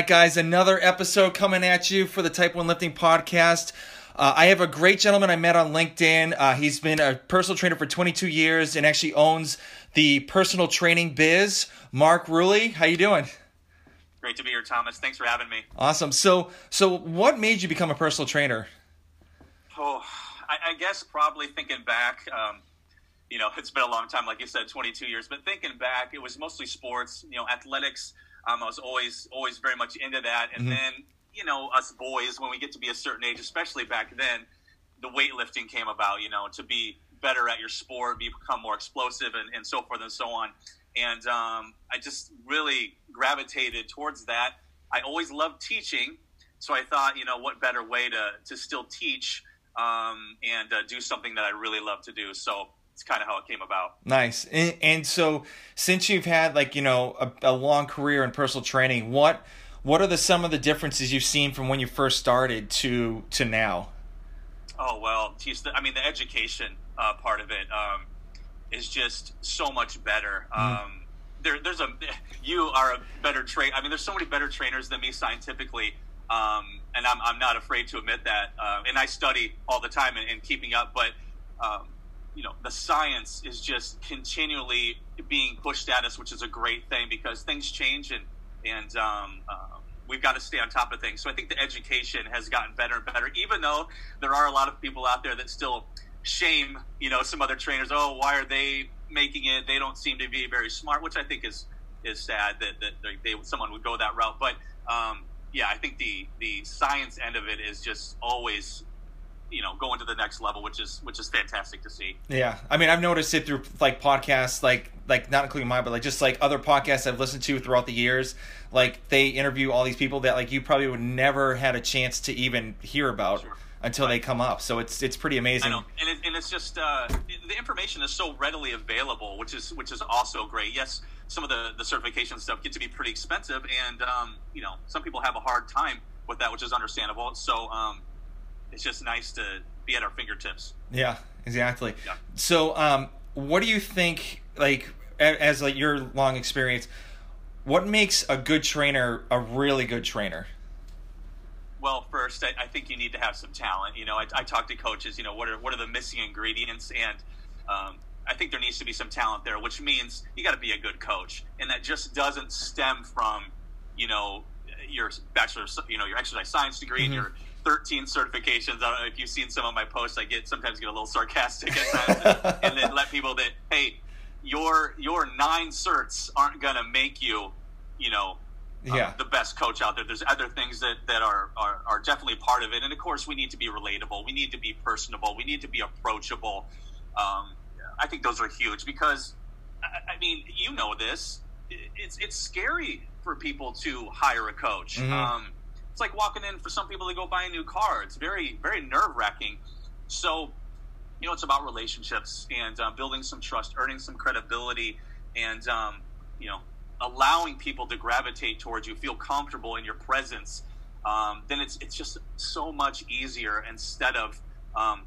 Right, guys, another episode coming at you for the Type 1 Lifting Podcast. Uh, I have a great gentleman I met on LinkedIn. Uh, he's been a personal trainer for 22 years and actually owns the personal training biz. Mark Ruehle, how you doing? Great to be here, Thomas. Thanks for having me. Awesome. So, so what made you become a personal trainer? Oh, I, I guess probably thinking back, um, you know, it's been a long time, like you said, 22 years. But thinking back, it was mostly sports, you know, athletics um, I was always always very much into that. And mm-hmm. then you know us boys, when we get to be a certain age, especially back then, the weightlifting came about. You know, to be better at your sport, become more explosive, and, and so forth and so on. And um, I just really gravitated towards that. I always loved teaching, so I thought, you know, what better way to to still teach um, and uh, do something that I really love to do. So it's kind of how it came about. Nice. And, and so, since you've had like you know a, a, long career in personal training, what what are the some of the differences you've seen from when you first started to to now? Oh well, geez, the, I mean the education uh, part of it um, is just so much better. Mm-hmm. Um, there, there's a you are a better train. I mean, there's so many better trainers than me scientifically. Um, and I'm, I'm not afraid to admit that. Uh, and I study all the time and, and keeping up, but um, you know the science is just continually being pushed at us, which is a great thing because things change and and um, uh, we've got to stay on top of things. So I think the education has gotten better and better, even though there are a lot of people out there that still shame you know some other trainers. Oh, why are they making it? They don't seem to be very smart, which I think is is sad that that they, someone would go that route. But um, yeah, I think the the science end of it is just always you know going to the next level which is which is fantastic to see. Yeah. I mean i've noticed it through like podcasts like like not including mine but like just like other podcasts i've listened to throughout the years. Like they interview all these people that like you probably would never had a chance to even hear about sure. until they come up. So it's it's pretty amazing. and, it, and it's just uh, the information is so readily available which is which is also great. Yes some of the the certification stuff get to be pretty expensive and um, you know some people have a hard time with that which is understandable. So um, it's just nice to be at our fingertips. Yeah, exactly. Yeah. So, um, what do you think? Like, as like your long experience, what makes a good trainer a really good trainer? Well, first, I, I think you need to have some talent. You know, I, I, talk to coaches. You know, what are what are the missing ingredients? And um, I think there needs to be some talent there, which means you got to be a good coach, and that just doesn't stem from, you know, your bachelor's, you know, your exercise science degree mm-hmm. and your 13 certifications. I don't know if you've seen some of my posts. I get sometimes get a little sarcastic at times, and then let people that hey, your your nine certs aren't gonna make you, you know, uh, yeah. the best coach out there. There's other things that that are, are are definitely part of it, and of course we need to be relatable. We need to be personable. We need to be approachable. Um, I think those are huge because, I, I mean, you know this. It's it's scary for people to hire a coach. Mm-hmm. Um, it's like walking in for some people to go buy a new car. It's very, very nerve wracking. So, you know, it's about relationships and uh, building some trust, earning some credibility, and um, you know, allowing people to gravitate towards you, feel comfortable in your presence. Um, then it's it's just so much easier instead of um,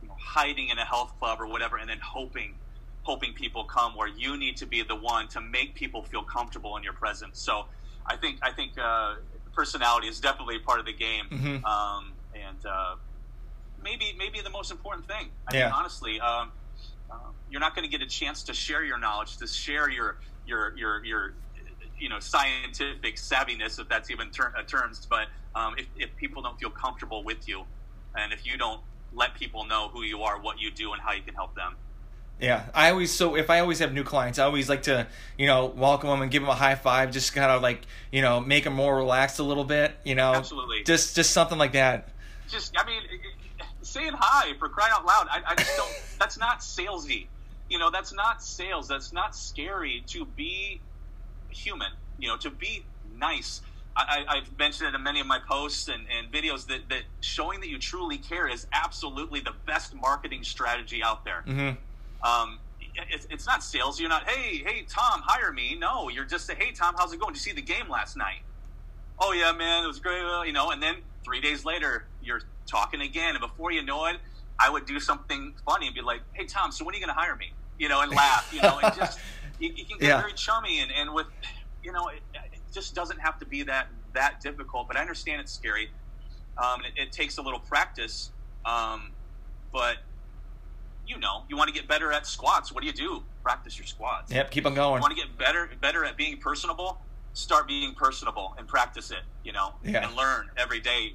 you know, hiding in a health club or whatever, and then hoping hoping people come where you need to be the one to make people feel comfortable in your presence. So I think I think uh, personality is definitely part of the game, mm-hmm. um, and uh, maybe maybe the most important thing. I yeah. mean, honestly, um, uh, you're not going to get a chance to share your knowledge, to share your your your your you know scientific savviness, if that's even ter- uh, terms. But um, if, if people don't feel comfortable with you, and if you don't let people know who you are, what you do, and how you can help them. Yeah, I always so if I always have new clients, I always like to you know welcome them and give them a high five, just kind of like you know make them more relaxed a little bit, you know. Absolutely. Just just something like that. Just I mean, saying hi for crying out loud. I, I just don't. that's not salesy. You know, that's not sales. That's not scary to be human. You know, to be nice. I, I've mentioned it in many of my posts and, and videos that, that showing that you truly care is absolutely the best marketing strategy out there. Mm-hmm. Um, it's, it's not sales. You're not, hey, hey, Tom, hire me. No, you're just say, hey, Tom, how's it going? Did you see the game last night? Oh, yeah, man, it was great. You know, and then three days later, you're talking again. And before you know it, I would do something funny and be like, hey, Tom, so when are you going to hire me? You know, and laugh, you know, and just, you, you can get Yeah. very chummy. And, and with, you know, it, it just doesn't have to be that, that difficult. But I understand it's scary. Um, it, it takes a little practice. Um, but you know, you want to get better at squats. What do you do? Practice your squats. Yep, keep on You going. want to get better better at being personable? Start being personable and practice it. You know, Yeah. and learn every day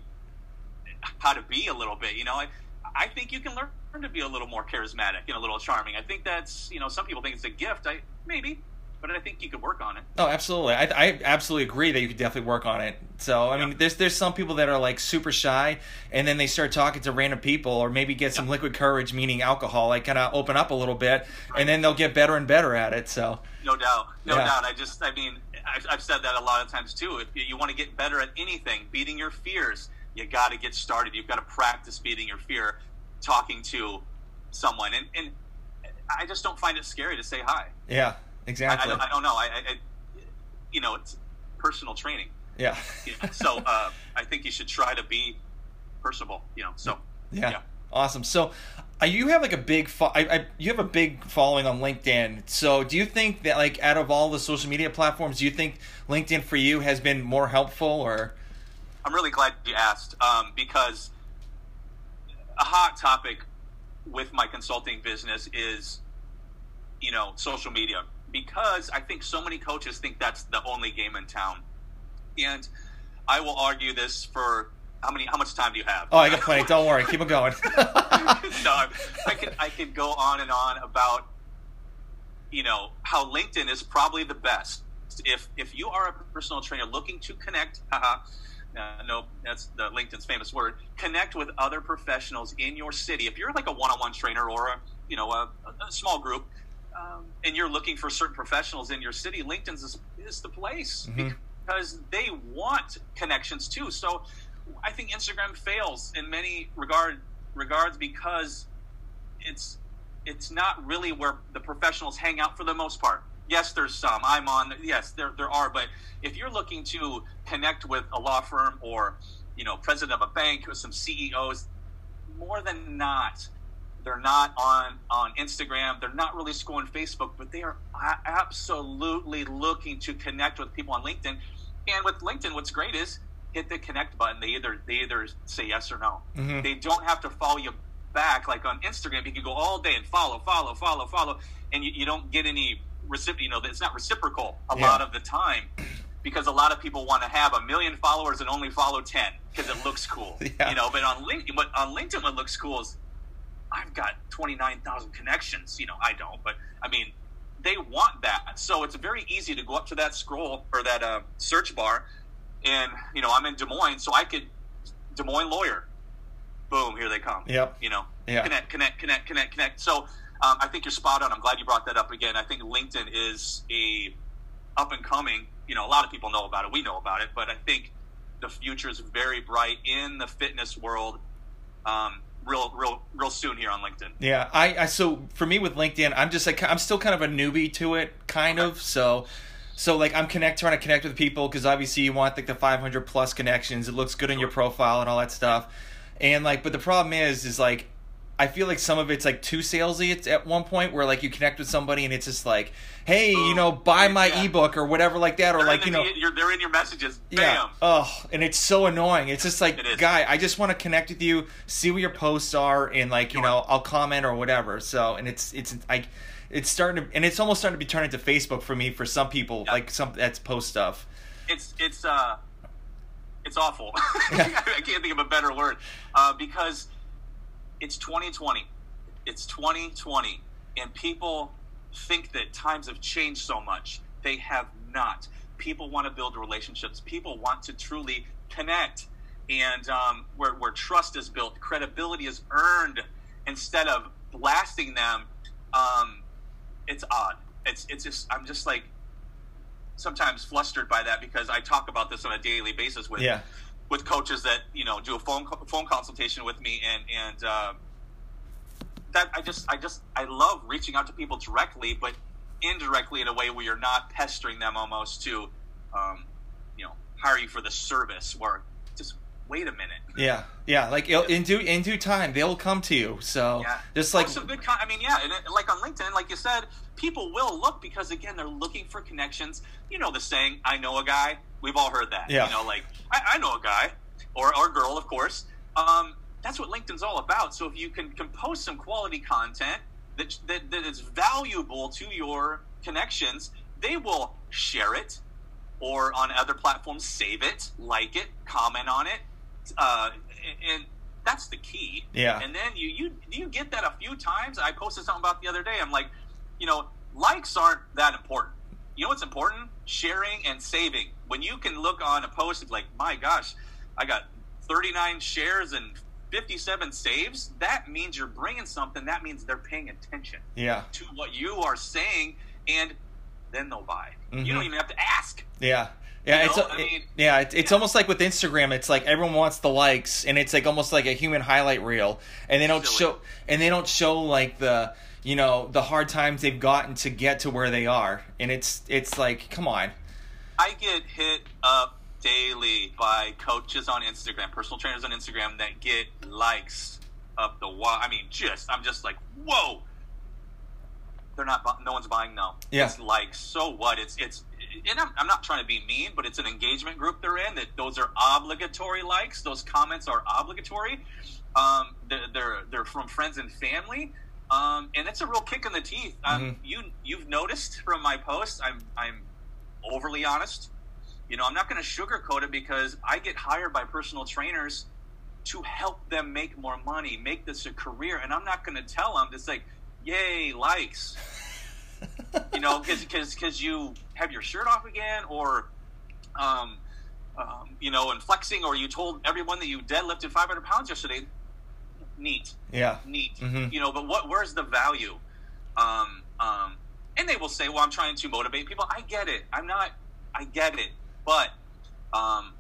how to be a little bit. You know, I I think you can learn to be a little more charismatic and a little charming. I think that's you know some people think it's a gift. I maybe, but I think you could work on it. Oh, absolutely. I, I absolutely agree that you could definitely work on it. So, I mean, there's there's some people that are like super shy, and then they start talking to random people, or maybe get some Yeah. liquid courage, meaning alcohol, like kind of open up a little bit, Right. and then they'll get better and better at it. So, No doubt, no Yeah. doubt. I just, I mean, I've, I've said that a lot of times too. If you, you want to get better at anything, beating your fears, you got to get started. You've got to practice beating your fear, talking to someone, and and I just don't find it scary to say hi. yeah, I, I, exactly. don't, I don't know. I, I, I, you know, it's personal training. yeah, You know? so uh, I think you should try to be personable. You know, so yeah, yeah. awesome. So, uh, you have like a big, fo- I, I, you have a big following on LinkedIn. So, do you think that like out of all the social media platforms, do you think LinkedIn for you has been more helpful, or? I'm really glad you asked um, because a hot topic with my consulting business is, you know, social media. Because I think so many coaches think that's the only game in town, and I will argue this for how many? How much time do you have? Oh, I got plenty. Don't worry, keep it going. no, I could I could go on and on about you know how LinkedIn is probably the best. If if you are a personal trainer looking to connect, haha, uh, no, that's the LinkedIn's famous word. Connect with other professionals in your city. If you're like a one-on-one trainer or a you know a, a small group, um, and you're looking for certain professionals in your city, LinkedIn's is, is the place Mhm. because they want connections too. So I think Instagram fails in many regard regards because it's it's not really where the professionals hang out for the most part. Yes, there's some. I'm on. Yes, there there are. But if you're looking to connect with a law firm or you know president of a bank or some CEOs, more than not, they're not on on Instagram. They're not really scrolling Facebook, but they are a- absolutely looking to connect with people on LinkedIn. And with LinkedIn, what's great is hit the connect button. They either they either say yes or no. Mhm. They don't have to follow you back like on Instagram. You can go all day and follow, follow, follow, follow, and you, you don't get any recipient. You know, it's not reciprocal a Yeah. lot of the time because a lot of people want to have a million followers and only follow ten because it looks cool. Yeah. You know, but on LinkedIn, what on LinkedIn, what looks cool is I've got twenty nine thousand connections. You know, I don't, but I mean, they want that. So it's very easy to go up to that scroll or that uh, search bar, and you know, I'm in Des Moines, so I could Des Moines lawyer. Boom, here they come. Yep. You know, Yeah. connect, connect, connect, connect, connect. So um, I think you're spot on. I'm glad you brought that up again. I think LinkedIn is a up and coming. You know, a lot of people know about it. We know about it, but I think the future is very bright in the fitness world. Um, real, real, real soon here on LinkedIn. Yeah, I, I so for me with LinkedIn, I'm just like I'm still kind of a newbie to it, kind of. So, so like I'm connect trying to connect with people because obviously you want like the 500 plus connections. It looks good in your profile and all that stuff. And like, but the problem is, is like I feel like some of it's like too salesy. It's at one point where like you connect with somebody and it's just like, hey, you know, buy my Yeah. ebook or whatever like that, or They're like you the- know. you're, they're in your messages. Bam. Yeah. Oh, and it's so annoying. It's just like, It guy, I just want to connect with you, see what your posts are, and like, you know, I'll comment or whatever. So, and it's it's I, it's starting to, and it's almost starting to be turned into Facebook for me for some people, Yeah. like some that's post stuff. it's it's uh it's awful. I can't think of a better word uh, because it's 2020. It's 2020, and people think that times have changed so much. They have not. People want to build relationships. People want to truly connect, and um, where where trust is built, credibility is earned instead of blasting them. Um, it's odd. It's it's just I'm just like sometimes flustered by that because I talk about this on a daily basis with Yeah, with coaches that you know do a phone phone consultation with me. And and uh, that I just I just I love reaching out to people directly but indirectly in a way where you're not pestering them almost to um, you know hire you for the service or just wait a minute. Yeah, yeah. Like in due in due time, they'll come to you. So yeah. just like some good con- I mean yeah and it, like on LinkedIn like you said people will look because again they're looking for connections. You know the saying I know a guy we've all heard that Yeah. you know like I, I know a guy or or girl of course um, that's what LinkedIn's all about so if you can, compose some quality content that, that that is valuable to your connections they will share it or on other platforms save it like it comment on it uh, and- that's the key Yeah. and then you you you get that a few times. I posted something about the other day. I'm like, you know, likes aren't that important. You know what's important? Sharing and saving. When you can look on a post and be like, my gosh, I got 39 shares and 57 saves. That means you're bringing something. That means they're paying attention yeah, to what you are saying, and then they'll buy. You Mhm. don't even have to ask. yeah. Yeah, You it's know, a- I mean- yeah, it's, it's almost like with Instagram. It's like everyone wants the likes, and it's like almost like a human highlight reel, and they don't Silly. show and they don't show like the you know the hard times they've gotten to get to where they are, and it's it's like come on, I get hit up daily by coaches on Instagram, personal trainers on Instagram that get likes up the wall. I mean, just I'm just like, whoa. They're not. No one's buying. No. Yeah. It's likes. So what? It's it's. And I'm, I'm not trying to be mean, but it's an engagement group they're in. That those are obligatory likes. Those comments are obligatory. Um, they're they're, they're from friends and family. Um, and it's a real kick in the teeth. Um, Mhm. You you've noticed from my posts, I'm I'm overly honest. You know, I'm not going to sugarcoat it because I get hired by personal trainers to help them make more money, make this a career, and I'm not going to tell them just like, "Yay, likes," you know, because you have your shirt off again, or um, um, you know, and flexing, or you told everyone that you deadlifted 500 pounds yesterday. Neat yeah, neat. Mhm. You know, but what? Where's the value? Um, um, and they will say, "Well, I'm trying to motivate people." I get it. I'm not. I get it, but um,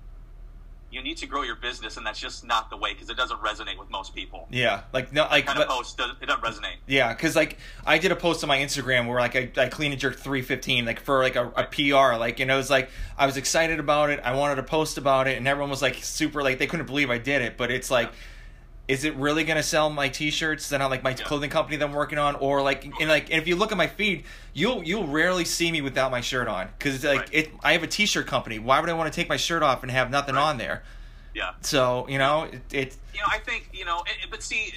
you need to grow your business, and that's just not the way because it doesn't resonate with most people. yeah, like no, like Kind of post does- it doesn't resonate. Yeah, because like I did a post on my Instagram where like I, I clean and jerk three fifteen like for like a, a PR like and it was like I was excited about it. I wanted to post about it, and everyone was like super like they couldn't believe I did it. But it's like, is it really gonna sell my T-shirts that I like my Yeah. clothing company that I'm working on, or like and like and if you look at my feed, you'll you'll rarely see me without my shirt on because it's like Right. it. I have a T-shirt company. Why would I want to take my shirt off and have nothing Right. on there? Yeah. So you know it, it You know, I think you know, it, but see,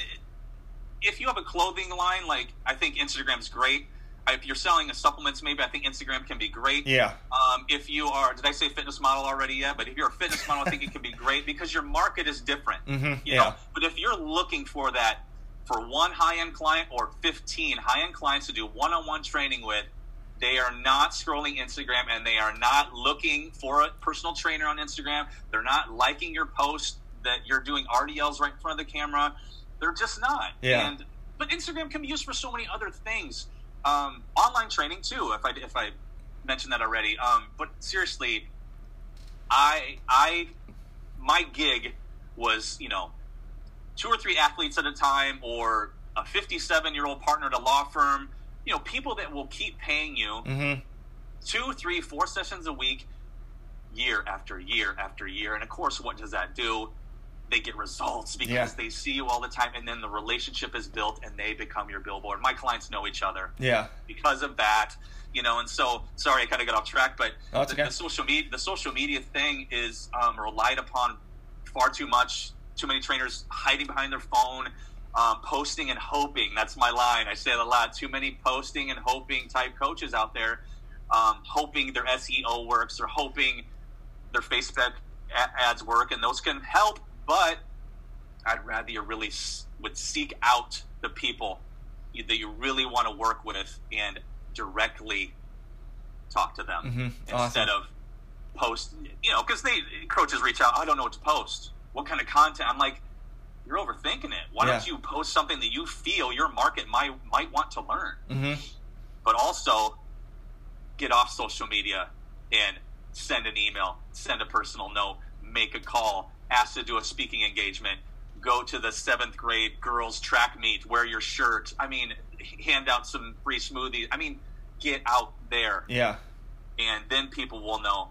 if you have a clothing line, like I think Instagram's great. If you're selling a supplements, maybe I think Instagram can be great. yeah Um, if you are, did I say fitness model already yet? But if you're a fitness model, I think it can be great because your market is different. hmm You yeah know, but if you're looking for that for one high end client or 15 high end clients to do one on one training with, they are not scrolling Instagram and they are not looking for a personal trainer on Instagram. They're not liking your post that you're doing RDLs right in front of the camera. They're just not. Yeah. And but Instagram can be used for so many other things. Um, online training too. If I if I mentioned that already. Um, but seriously, I I my gig was you know two or three athletes at a time or a 57 year old partner at a law firm you know people that will keep paying you hmm two three four sessions a week year after year after year and of course what does that do they get results because Yeah. they see you all the time and then the relationship is built and they become your billboard my clients know each other yeah because of that you know and so sorry i kind of got off track but Oh, the, okay. the social media the social media thing is um, relied upon far too much too many trainers hiding behind their phone Um, posting and hoping. That's my line. I say it a lot. Too many posting and hoping type coaches out there, um, hoping their SEO works or hoping their Facebook ads work, and those can help. But I'd rather you really would seek out the people that you really want to work with and directly talk to them mm-hmm. instead awesome. of post. You know, because they coaches reach out. I don't know what to post. What kind of content? I'm like, you're overthinking it. Why Yeah. don't you post something that you feel your market might might want to learn? hmm But also, get off social media and send an email, send a personal note, make a call, ask to do a speaking engagement, go to the seventh grade girls track meet, wear your shirt. I mean, hand out some free smoothies. I mean, get out there, Yeah. and then people will know.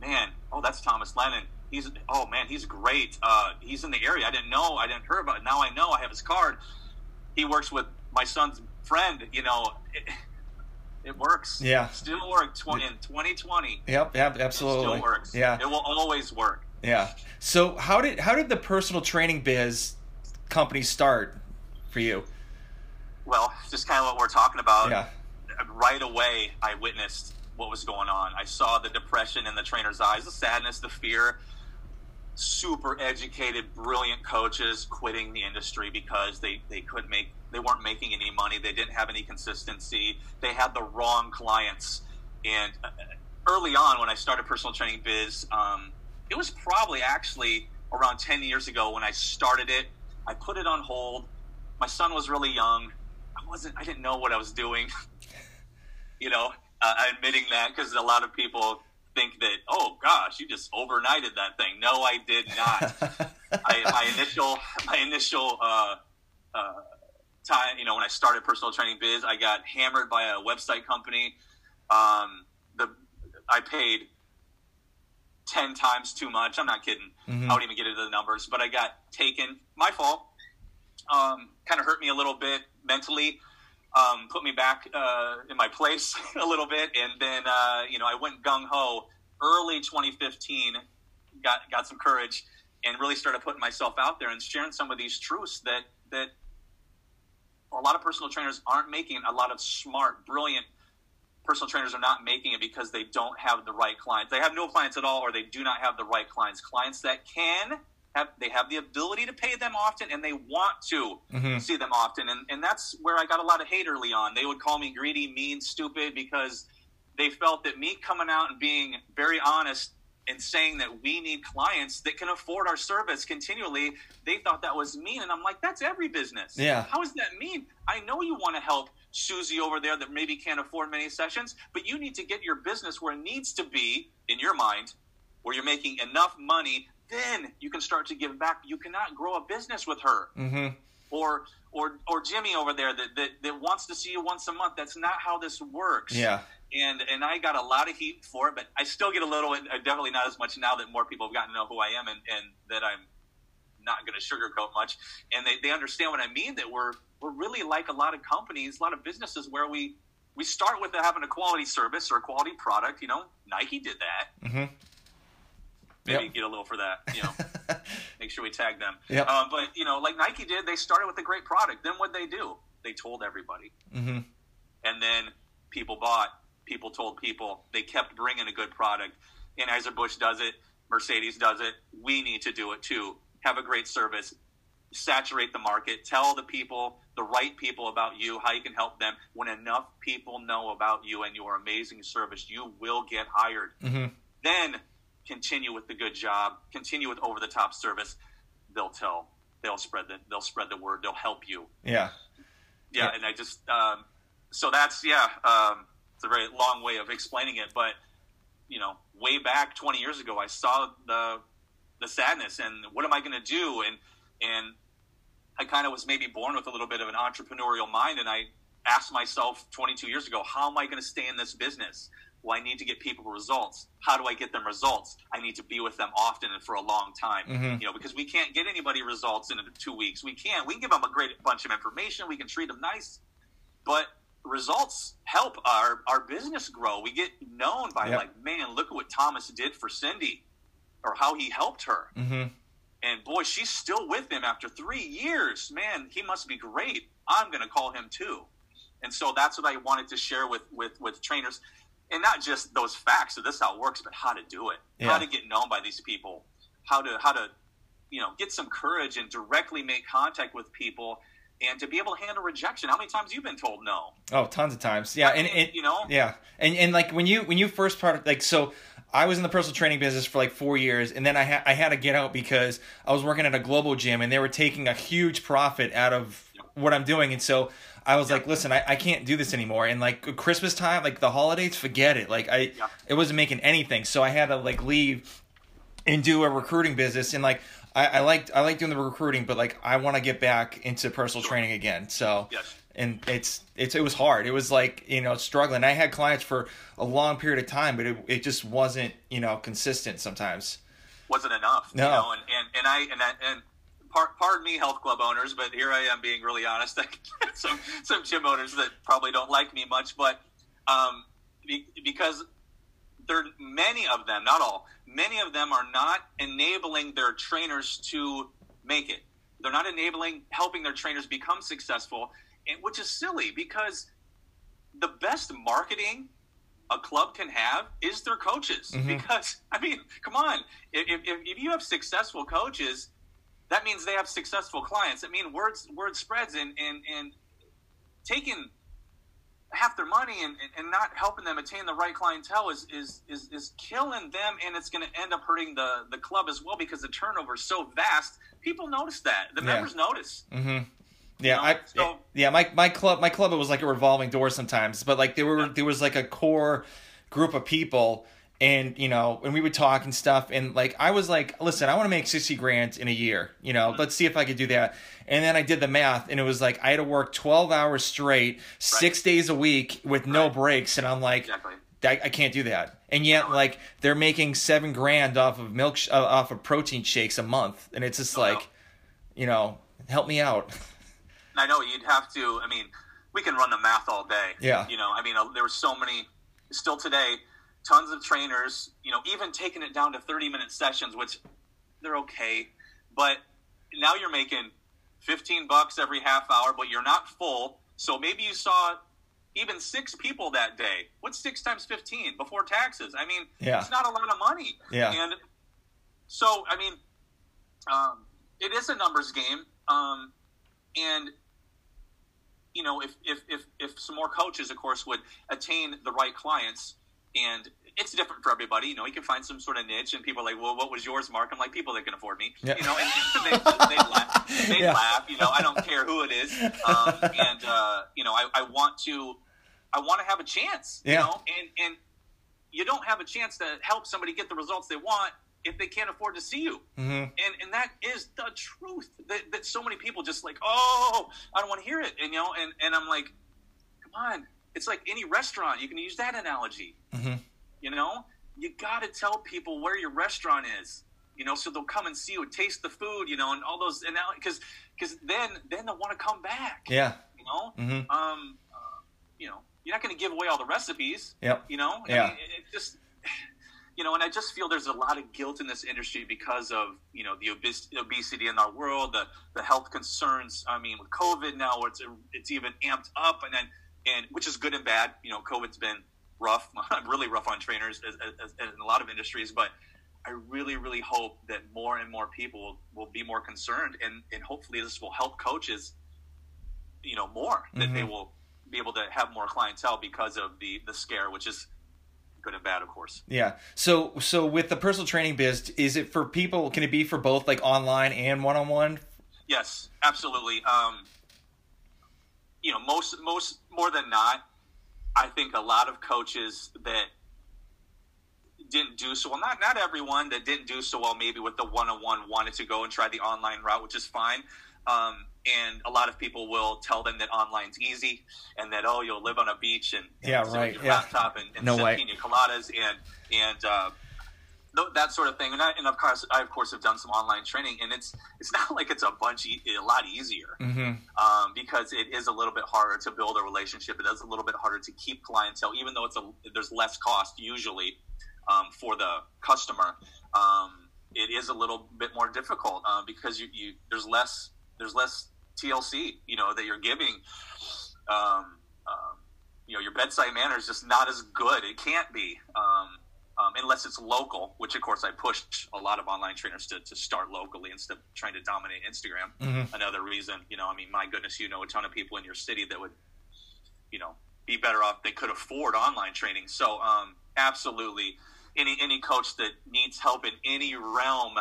Man, oh, that's Thomas Lennon. He's oh man, he's great. Uh, he's in the area. I didn't know. I didn't hear about. it. Now I know. I have his card. He works with my son's friend. You know, it, it works. Yeah. still works. Twenty in 2020. Yep. Yep. It Absolutely. still works. Yeah. it will always work. Yeah. So how did how did the personal training biz company start for you? Well, just kind of what we're talking about. Yeah. right away I witnessed what was going on. I saw the depression in the trainer's eyes, the sadness, the fear. Super educated, brilliant coaches quitting the industry because they, they couldn't make they weren't making any money. They didn't have any consistency. They had the wrong clients. And uh, early on, when I started personal training biz, um, it was probably actually around ten years ago when I started it. I put it on hold. My son was really young. I wasn't. I didn't know what I was doing. you know, uh, admitting that because a lot of people think that, oh gosh, you just overnighted that thing. No, I did not. I, my initial, my initial uh, uh, time, you know, when I started personal training biz, I got hammered by a website company. Um, the I paid ten times too much. I'm not kidding. Mhm. I won't even get into the numbers, but I got taken. My fault. Um, kind of hurt me a little bit mentally. Um, put me back uh, in my place a little bit, and then uh, you know I went gung ho early 2015. Got got some courage and really started putting myself out there and sharing some of these truths that that a lot of personal trainers aren't making. A lot of smart, brilliant personal trainers are not making it because they don't have the right clients. They have no clients at all, or they do not have the right clients. Clients that can have, they have the ability to pay them often, and they want to Mhm. see them often. And and that's where I got a lot of hate early on. They would call me greedy, mean, stupid because they felt that me coming out and being very honest and saying that we need clients that can afford our service continually, they thought that was mean. And I'm like, that's every business. Yeah. How is that mean? I know you want to help Susie over there that maybe can't afford many sessions, but you need to get your business where it needs to be in your mind, where you're making enough money. Then you can start to give back. You cannot grow a business with her Mhm. or or or Jimmy over there that, that that wants to see you once a month. That's not how this works. Yeah. And and I got a lot of heat for it, but I still get a little. Definitely not as much now that more people have gotten to know who I am and, and that I'm not going to sugarcoat much. And they, they understand what I mean. That we're we're really like a lot of companies, a lot of businesses where we we start with having a quality service or a quality product. You know, Nike did that. Mhm. Maybe Yep. get a little for that. You know make sure we tag them. Yep. Um, but you know, like Nike did, they started with a great product. Then what they do? They told everybody, Mhm. and then people bought. People told people. They kept bringing a good product. And Anheuser Busch does it. Mercedes does it. We need to do it too. Have a great service. Saturate the market. Tell the people, the right people about you, how you can help them. When enough people know about you and your amazing service, you will get hired Mhm. then continue with the good job, continue with over the top service. They'll tell, they'll spread the, they'll spread the word. They'll help you. Yeah. Yeah, Yeah. and I just, um, so that's yeah, um, it's a very long way of explaining it, but you know, way back 20 years ago, I saw the the sadness and what am I going to do, and and I kind of was maybe born with a little bit of an entrepreneurial mind, and I asked myself 22 years ago, how am I going to stay in this business? Well, I need to get people results. How do I get them results? I need to be with them often and for a long time. Mhm. You know, because we can't get anybody results in two weeks. We can't. We can give them a great bunch of information. We can treat them nice, but results help our our business grow. We get known by Yep. like, man, look at what Thomas did for Cindy, or how he helped her. Mhm. And boy, she's still with him after three years. Man, he must be great. I'm going to call him too. And so that's what I wanted to share with with with trainers, and not just those facts. of this how it works, but how to do it, Yeah. how to get known by these people, how to how to you know get some courage and directly make contact with people, and to be able to handle rejection. How many times you've been told no? Oh, tons of times. Yeah, and, and you know, yeah, and and like when you when you first part like so. I was in the personal training business for like four years, and then I had I had to get out because I was working at a global gym, and they were taking a huge profit out of what I'm doing, and so I was like, listen, I, I can't do this anymore. And like Christmas time, like the holidays, forget it. Like I, Yeah. it wasn't making anything, so I had to like leave and do a recruiting business, and like I, I liked I like doing the recruiting, but like I want to get back into personal training again. So Yes. And it's it's it was hard. It was like you know struggling. I had clients for a long period of time, but it it just wasn't you know consistent sometimes. wasn't enough. No. You know, and, and, and I and I, and pardon me, health club owners, but here I am being really honest. some some gym owners that probably don't like me much, but um, be, because there many of them, not all, many of them are not enabling their trainers to make it. They're not enabling helping their trainers become successful, and, which is silly because the best marketing a club can have is their coaches. Mhm. Because I mean, come on, if, if, if you have successful coaches, that means they have successful clients. I mean, words word spreads, and and and taking half their money and, and, and not helping them attain the right clientele is is is, is killing them, and it's going to end up hurting the the club as well because the turnover is so vast. People notice that. The Yeah. members notice. Mm-hmm. Yeah, know, I so- yeah my my club my club it was like a revolving door sometimes, but like there were there was like a core group of people. And you know, and we would talk and stuff, and like I was like, "Listen, I want to make sixty grand in a year. You know, let's see if I could do that." And then I did the math, and it was like I had to work twelve hours straight, six days a week with no breaks, and I'm like, Exactly. I, I can't do that. And yet, like they're making seven grand off of milk, sh- uh, off of protein shakes a month, and it's just Oh, no. like, you know, help me out. And I know you'd have to. I mean, we can run the math all day. Yeah. You know, I mean, uh, there were so many. Still today, tons of trainers. You know, even taking it down to thirty-minute sessions, which they're okay, but now you're making fifteen bucks every half hour, but you're not full. So maybe you saw even six people that day. What's six times fifteen before taxes? I mean, Yeah. it's not a lot of money. Yeah. And so, I mean, um, it is a numbers game. Um, and you know, if, if, if, if some more coaches, of course, would attain the right clients, and it's different for everybody. You know, you can find some sort of niche, and people are like, "Well, what was yours, Mark?" I'm like, "People that can afford me." Yeah. You know, and they, they laugh. They Yeah. laugh. You know, I don't care who it is, um, and uh, you know, I, I want to, I want to have a chance. Yeah. You know, and and you don't have a chance to help somebody get the results they want if they can't afford to see you. Hmm and and that is the truth that, that so many people just like oh i don't want to hear it and you know and and i'm like come on. It's like any restaurant you can use that analogy. Hmm you know? You got to tell people where your restaurant is you know so they'll come and see you and taste the food you know and all those and because because then then they'll want to come back. Yeah. you know? Hmm um uh, you know you're not going to give away all the recipes. Yep. you know? Yeah. I mean, it, it just you know and i just feel there's a lot of guilt in this industry because of you know the obes- obesity in our world the the health concerns i mean with covid now it's it's even amped up and then and which is good and bad you know covid's been rough really rough on trainers as, as, as in a lot of industries but I really, really hope that more and more people will, be more concerned, and, and hopefully this will help coaches, you know, more that they Mhm. will be able to have more clientele because of the the scare, which is good and bad, of course. Yeah. So so with the personal training biz, is it for people? Can it be for both like online and one on one? Yes, absolutely. Um, you know, most most more than not, I think a lot of coaches that didn't do so well. Not not everyone that didn't do so well. Maybe with the one on one wanted to go and try the online route, which is fine. Um, and a lot of people will tell them that online's easy and that oh you'll live on a beach and, and Yeah, right, your yeah. laptop and, and No sip pina coladas and and uh, th- that sort of thing. And, I, and of course, I of course have done some online training, and it's it's not like it's a bunch e- a lot easier Mm-hmm. um, because it is a little bit harder to build a relationship. It is a little bit harder to keep clientele, even though it's a there's less cost usually um, for the customer. Um, it is a little bit more difficult uh, because you, you there's less there's less TLC, you know, that you're giving. Um, um, you know, your bedside manner is just not as good. It can't be. Um, um, unless it's local, which of course I push a lot of online trainers to, to start locally instead of trying to dominate Instagram. Mm-hmm. Another reason, you know, I mean, my goodness, you know a ton of people in your city that would, you know, be better off. They could afford online training. So, um, absolutely, any any coach that needs help in any realm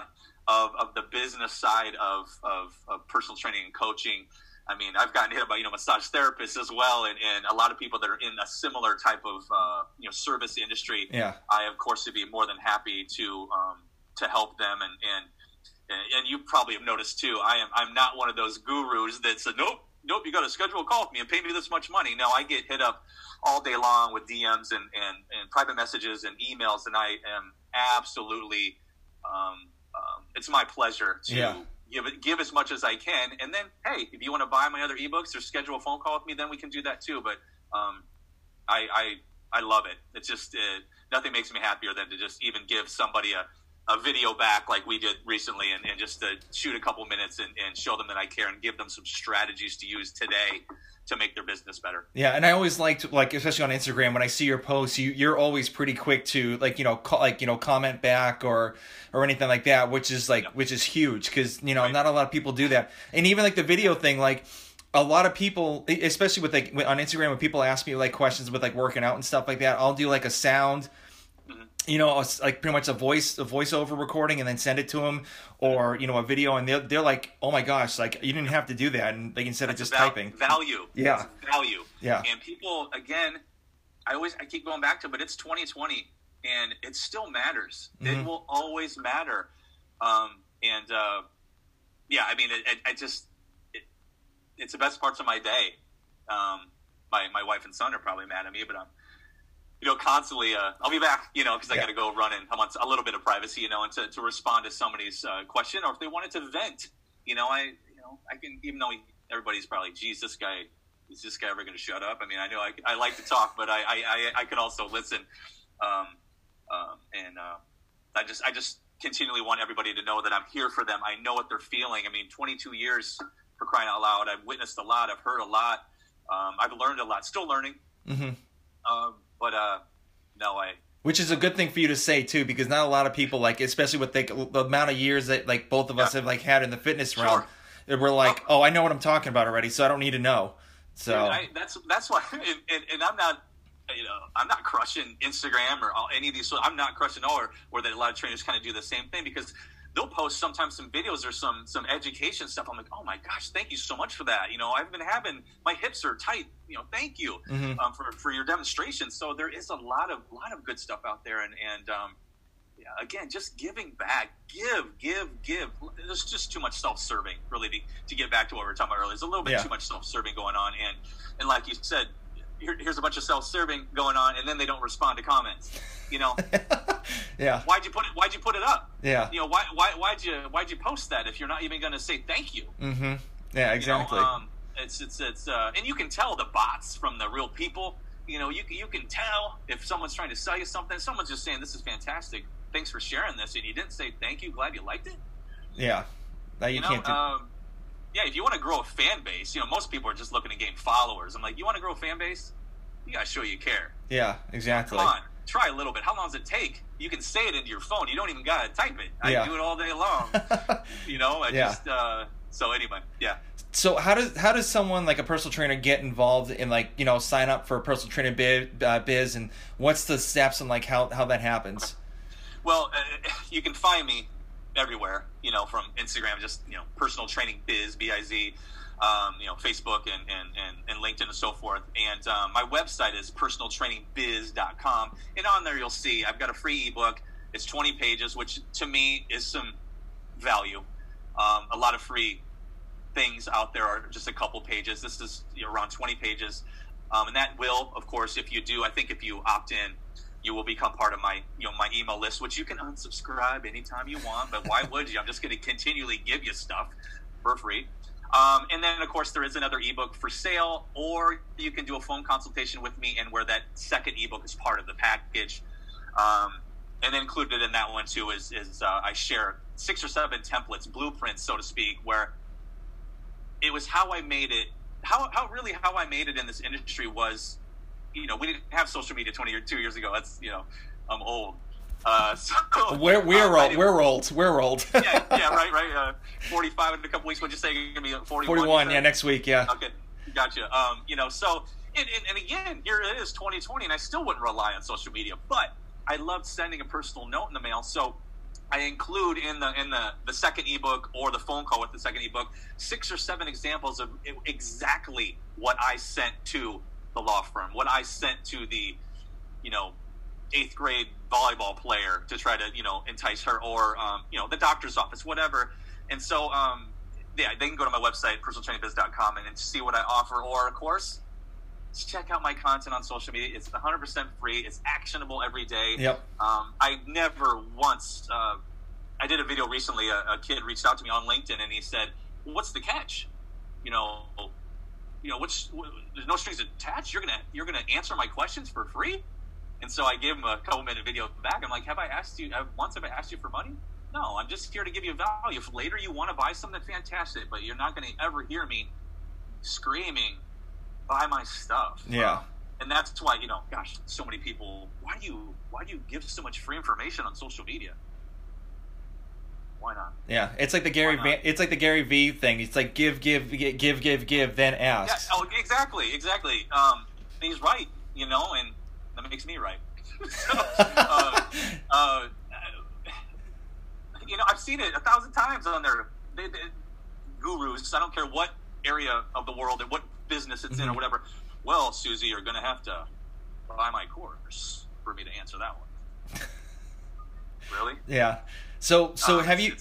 of, of the business side of, of, of personal training and coaching, I mean, I've gotten hit by you know massage therapists as well, and, and a lot of people that are in a similar type of uh, you know service industry. Yeah, I of course would be more than happy to um, to help them, and, and and you probably have noticed too. I am I'm not one of those gurus that said nope nope you got to schedule a call with me and pay me this much money. No, I get hit up all day long with DMs and and, and private messages and emails, and I am absolutely um, um, it's my pleasure to. Yeah give give as much as I can, and then hey, if you want to buy my other ebooks or schedule a phone call with me, then we can do that too. But um, I, I I love it. It's just uh, nothing makes me happier than to just even give somebody a, a video back like we did recently, and, and just to shoot a couple minutes and, and show them that I care and give them some strategies to use today to make their business better. Yeah, and I always liked like especially on Instagram when I see your posts, you you're always pretty quick to like you know call, like you know comment back or or anything like that, which is like yeah. which is huge because you know right. not a lot of people do that, and even like the video thing like. A lot of people, especially with like on Instagram, when people ask me like questions with like working out and stuff like that, I'll do like a sound you know, like pretty much a voice, a voiceover recording, and then send it to them, or you know, a video, and they're they're like, oh my gosh, like you didn't have to do that, and like instead of just val- typing, value, yeah, it's value, yeah, and people again, I always I keep going back to, but it's 2020, and it still matters. Mm-hmm. It will always matter, um, and uh, yeah, I mean, it, it, I just it, it's the best parts of my day. Um, my my wife and son are probably mad at me, but I'm you know, constantly, uh, I'll be back, you know, because I got to go run and I want a little bit of privacy, you know, and to, to respond to somebody's uh, question or if they wanted to vent, you know, I, you know, I can, even though everybody's probably, geez, this guy, is this guy ever going to shut up? I mean, I know I, I like to talk, but I, I, I, I can also listen. Um, um, and uh, I just, I just continually want everybody to know that I'm here for them. I know what they're feeling. I mean, 22 years for crying out loud. I've witnessed a lot. I've heard a lot. Um, I've learned a lot. Still learning. Mm-hmm. Um, but uh, no, I. Which is a good thing for you to say too, because not a lot of people like, especially with the, the amount of years that like both of us have like had in the fitness realm, sure. we're like, oh, I know what I'm talking about already, so I don't need to know. So I, that's that's why, and, and, I'm not, you know, I'm not crushing Instagram or all, any of these. So I'm not crushing or or that a lot of trainers kind of do the same thing because they'll post sometimes some videos or some some education stuff. I'm like, oh my gosh, thank you so much for that. You know, I've been having my hips are tight. You know, thank you mm-hmm. um, for for your demonstration. So there is a lot of lot of good stuff out there, and and um, yeah, again, just giving back, give, give, give. There's just too much self-serving, really, to, to get back to what we were talking about earlier. There's a little bit yeah. too much self-serving going on, and and like you said, here, here's a bunch of self-serving going on, and then they don't respond to comments. You know, yeah. Why'd you put it? Why'd you put it up? Yeah. You know, why why why'd you why'd you post that if you're not even going to say thank you? Mm-hmm. Yeah, exactly. You know, um, it's it's it's uh, and you can tell the bots from the real people. You know, you you can tell if someone's trying to sell you something. Someone's just saying this is fantastic. Thanks for sharing this, and you didn't say thank you. Glad you liked it. Yeah. Now you, you know, can't. Do- um, yeah, if you want to grow a fan base, you know, most people are just looking to gain followers. I'm like, you want to grow a fan base? You got to show you care. Yeah, exactly. Come on, try a little bit. How long does it take? You can say it into your phone. You don't even got to type it. I yeah. do it all day long. you know, I yeah. just, uh, so anyway, yeah. So how does how does someone like a personal trainer get involved in like you know sign up for a personal training biz, uh, biz and what's the steps and like how how that happens? Well, uh, you can find me everywhere. You know, from Instagram, just you know, personal training biz b i z um, you know, Facebook and, and, and, and, LinkedIn and so forth. And um, my website is personaltrainingbiz.com. And on there, you'll see I've got a free ebook. It's 20 pages, which to me is some value. Um, a lot of free things out there are just a couple pages. This is around 20 pages. Um, and that will, of course, if you do, I think if you opt in, you will become part of my you know my email list, which you can unsubscribe anytime you want. But why would you? I'm just going to continually give you stuff for free. Um, and then, of course, there is another ebook for sale, or you can do a phone consultation with me, and where that second ebook is part of the package. Um, and then included in that one too is is uh, I share six or seven templates, blueprints, so to speak, where it was how I made it. How how really how I made it in this industry was, you know, we didn't have social media twenty or two years ago. That's you know, I'm old. Uh, so, we're we're uh, old. We're old. We're old. yeah, yeah, right, right. Uh, Forty-five in a couple weeks. What'd you say? You're gonna be forty-one. Forty-one. Yeah, next week. Yeah. Okay, gotcha. Um, you know, so and, and, and again, here it is, 2020, and I still wouldn't rely on social media, but I loved sending a personal note in the mail. So I include in the in the the second ebook or the phone call with the second ebook six or seven examples of exactly what I sent to the law firm, what I sent to the, you know, eighth grade volleyball player to try to you know entice her, or um, you know the doctor's office, whatever. And so, um, yeah, they can go to my website personaltrainingbiz.com and see what I offer, or of course check out my content on social media. It's 100% free. It's actionable every day. Yep. Um, I never once. Uh, I did a video recently. A, a, kid reached out to me on LinkedIn and he said, "What's the catch? You know, you know, what's there's no strings attached. You're gonna you're gonna answer my questions for free." And so I gave him a couple minute video back. I'm like, "Have I asked you? Have, once have I asked you for money?" No, I'm just here to give you value. If later you want to buy something, fantastic. But you're not going to ever hear me screaming buy my stuff. Yeah. and that's why you know, gosh, so many people. Why do you why do you give so much free information on social media? Why not? Yeah, it's like the Gary Van, it's like the Gary V thing. It's like give, give, give, give, give, give then ask. Yeah, oh, exactly, exactly. Um, he's right, you know, and that makes me right. so, uh, uh, you know, I've seen it a thousand times on their they, they, gurus. I don't care what area of the world and what business it's mm-hmm. in or mm-hmm. whatever. Well, Susie, you're going to have to buy my course for me to answer that one. really? Yeah. So, so uh, have you?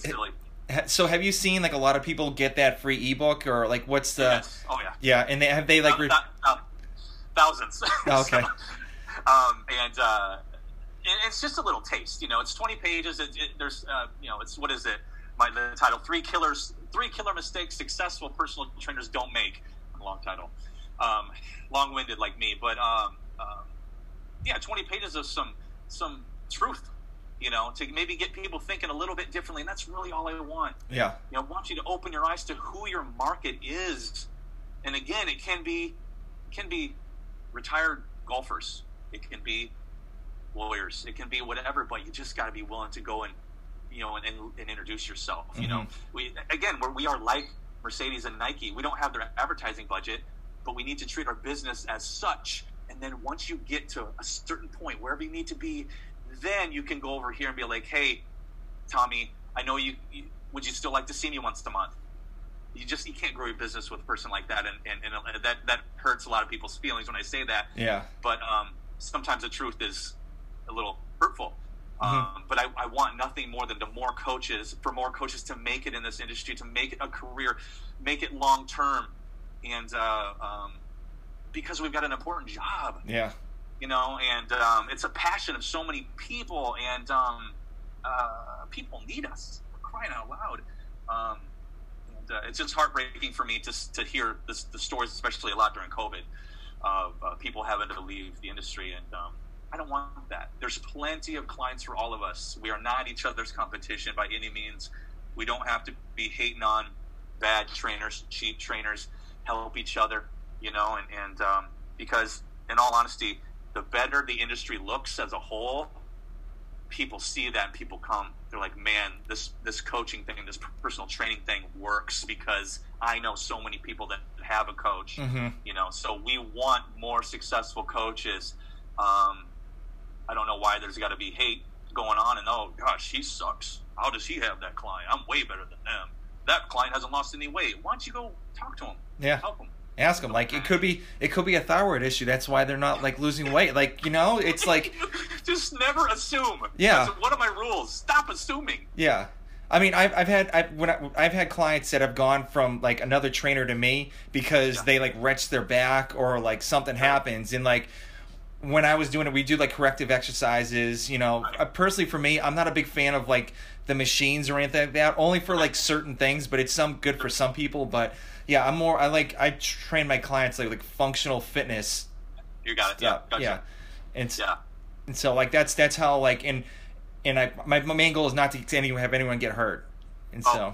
So have you seen like a lot of people get that free ebook or like what's the? Yes. Oh yeah. Yeah, and they have they like. Re- uh, thousands. Oh, okay. so, um, and uh, it's just a little taste. You know, it's 20 pages. It, it, there's, uh, you know, it's what is it? My the title: Three Killers, Three Killer Mistakes Successful Personal Trainers Don't Make long title, um, long-winded like me, but um, uh, yeah, 20 pages of some some truth, you know, to maybe get people thinking a little bit differently, and that's really all I want. Yeah, you know, I want you to open your eyes to who your market is, and again, it can be can be retired golfers, it can be lawyers, it can be whatever, but you just got to be willing to go and you know and, and, and introduce yourself. Mm-hmm. You know, we again, we're, we are like Mercedes and Nike. We don't have their advertising budget, but we need to treat our business as such. And then once you get to a certain point, wherever you need to be, then you can go over here and be like, "Hey, Tommy, I know you, you would you still like to see me once a month?" You just you can't grow your business with a person like that, and, and, and that that hurts a lot of people's feelings when I say that. Yeah. But um, sometimes the truth is a little hurtful. Mm-hmm. Um, but I, I, want nothing more than to more coaches, for more coaches to make it in this industry, to make it a career, make it long term, and uh, um, because we've got an important job. Yeah, you know, and um, it's a passion of so many people, and um, uh, people need us. We're crying out loud. Um, and, uh, it's just heartbreaking for me to to hear this, the stories, especially a lot during COVID, of uh, people having to leave the industry and um, I don't want that. There's plenty of clients for all of us. We are not each other's competition by any means. We don't have to be hating on bad trainers, cheap trainers. Help each other, you know, and, and um, because in all honesty, the better the industry looks as a whole, people see that and people come. They're like, man, this this coaching thing, this personal training thing works because I know so many people that have a coach. Mm-hmm. You know, so we want more successful coaches. Um, I don't know why there's got to be hate going on. And oh gosh, he sucks. How does he have that client? I'm way better than them. That client hasn't lost any weight. Why don't you go talk to him? Yeah, help him. Ask them. Like it could be, it could be a thyroid issue. That's why they're not like losing weight. Like you know, it's like just never assume. Yeah. That's one of my rules. Stop assuming. Yeah. I mean, I've, I've had I've, when I, have had clients that have gone from like another trainer to me because yeah. they like wrench their back or like something happens and like when I was doing it, we do like corrective exercises. You know, uh, personally for me, I'm not a big fan of like the machines or anything like that. Only for like certain things, but it's some good for some people. But yeah, I'm more. I like I train my clients like like functional fitness. You got it. Yeah. Gotcha. Yeah. And yeah. And so like that's that's how like and and I my, my main goal is not to anyone have anyone get hurt, and so.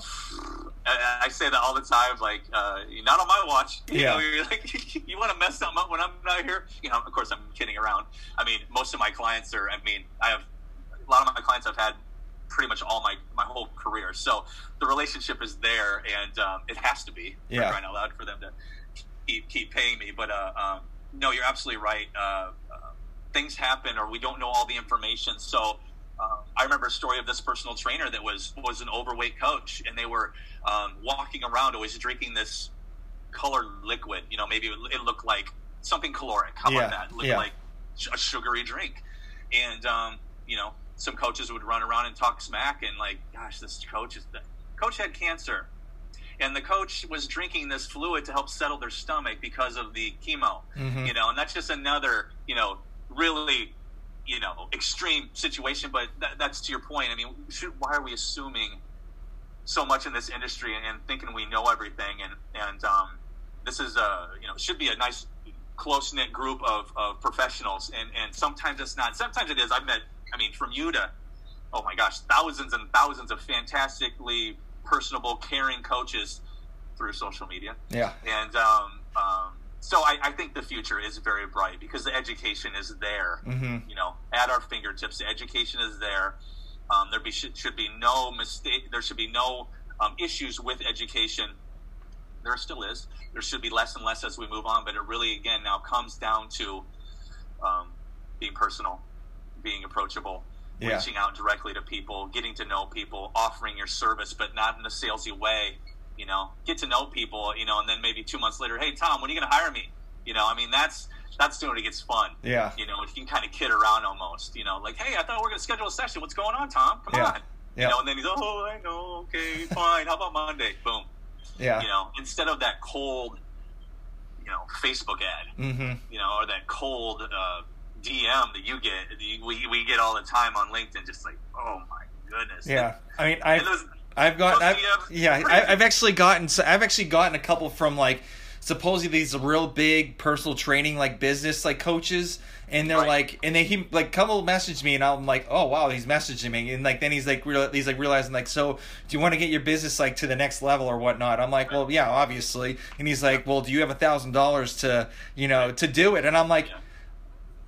I, I say that all the time. Like, uh, not on my watch. You Yeah. know, you're like, you want to mess something up when I'm not here. You know, of course, I'm kidding around. I mean, most of my clients are. I mean, I have a lot of my clients I've had pretty much all my my whole career. So the relationship is there, and um, it has to be. Yeah. crying out loud for them to keep keep paying me. But uh, um, no, you're absolutely right. Uh, uh, things happen, or we don't know all the information. So. Um, I remember a story of this personal trainer that was was an overweight coach, and they were um, walking around always drinking this colored liquid. You know, maybe it, it looked like something caloric. How Yeah, about that? It looked yeah. like a sugary drink. And um, you know, some coaches would run around and talk smack and like, gosh, this coach is the coach had cancer. And the coach was drinking this fluid to help settle their stomach because of the chemo. Mhm. You know, and that's just another, you know, really, you know, extreme situation. But that, that's to your point. I mean, should, why are we assuming so much in this industry and, and thinking we know everything? And and um, this is a, you know, should be a nice, close knit group of, of professionals. And and sometimes it's not. Sometimes it is. I've met. I mean, from you to, oh my gosh, thousands and thousands of fantastically personable, caring coaches through social media. Yeah. And um, um, so I, I think the future is very bright because the education is there, hmm you know, at our fingertips. The education is there. Um, there be, should, should be no mistake. There should be no um, issues with education. There still is. There should be less and less as we move on. But it really, again, now comes down to um, being personal, being approachable, Yeah. reaching out directly to people, getting to know people, offering your service, but not in a salesy way. You know, get to know people. You know, and then maybe two months later, hey Tom, when are you going to hire me? You know, I mean that's that's when it gets fun. Yeah. You know, you can kind of kid around almost. You know, like hey, I thought we were going to schedule a session. What's going on, Tom? Come Yeah. on. Yeah. You know, and then he's like, oh, I know, okay, fine. How about Monday? Boom. Yeah. You know, instead of that cold, you know, Facebook ad hmm you know, or that cold uh, DM that you get, we, we get all the time on LinkedIn, just like, oh my goodness. Yeah. I mean, I've I've gotten I've, yeah. I, I've actually gotten I've actually gotten a couple from like supposedly these real big personal training like business like coaches and they're Right. like and they he like couple messaged me and I'm like oh wow he's messaging me and like then he's like real he's like realizing like so do you want to get your business like to the next level or whatnot I'm like well yeah obviously and he's like well do you have a thousand dollars to you know to do it and I'm like Yeah.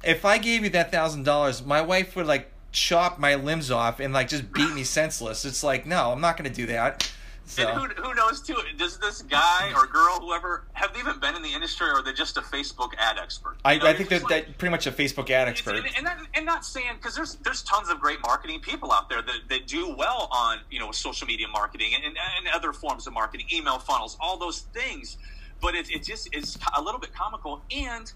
if I gave you that thousand dollars, my wife would like chop my limbs off and like just beat me senseless. It's like, no, I'm not going to do that. So And who, who knows too? Does this guy or girl, whoever, have they even been in the industry, or are they just a Facebook ad expert? I, You know, I think that, like- that pretty much a Facebook ad expert. And, and, that, and not saying because there's there's tons of great marketing people out there that, that do well on you know social media marketing and, and, and other forms of marketing, email funnels, all those things. But it, it just is a little bit comical. And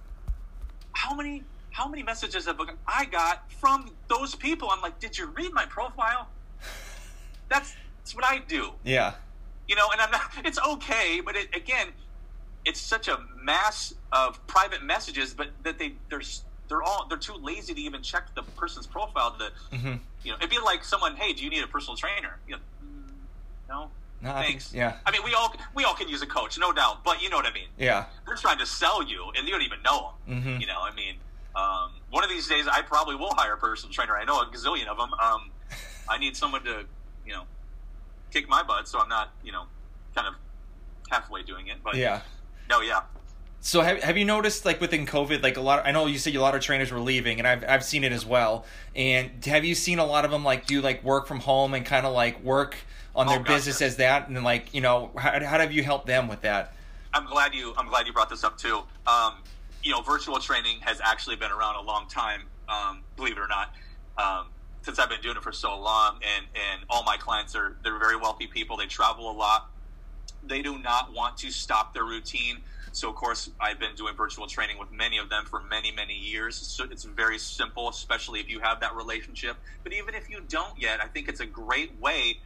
how many how many messages have I got from those people? I'm like, did you read my profile? That's that's what I do. Yeah, you know and i'm not it's okay but it, again it's such a mass of private messages but that they they're they're all they're too lazy to even check the person's profile to hmm you know it'd be like someone hey do you need a personal trainer? You know, "Mm, no. No, I think- thanks. yeah, i mean we all we all can use a coach no doubt but you know what i mean. Yeah, they're trying to sell you and you don't even know them hmm you know i mean um, one of these days i probably will hire a personal trainer. I know a gazillion of them um, i need someone to you know kick my butt so i'm not you know kind of halfway doing it but yeah. no yeah So have, have you noticed like within COVID, like a lot? I know you said a lot of trainers were leaving, and I've I've seen it as well. And have you seen a lot of them like do like work from home and kind of like work on their Oh, gotcha. business as that, and like you know how how have you helped them with that? i'm glad you i'm glad you brought this up too um, you know virtual training has actually been around a long time um, believe it or not um, since i've been doing it for so long and and all my clients are they're very wealthy people they travel a lot they do not want to stop their routine. So, of course, I've been doing virtual training with many of them for many, many years. So it's very simple, especially if you have that relationship. But even if you don't yet, I think it's a great way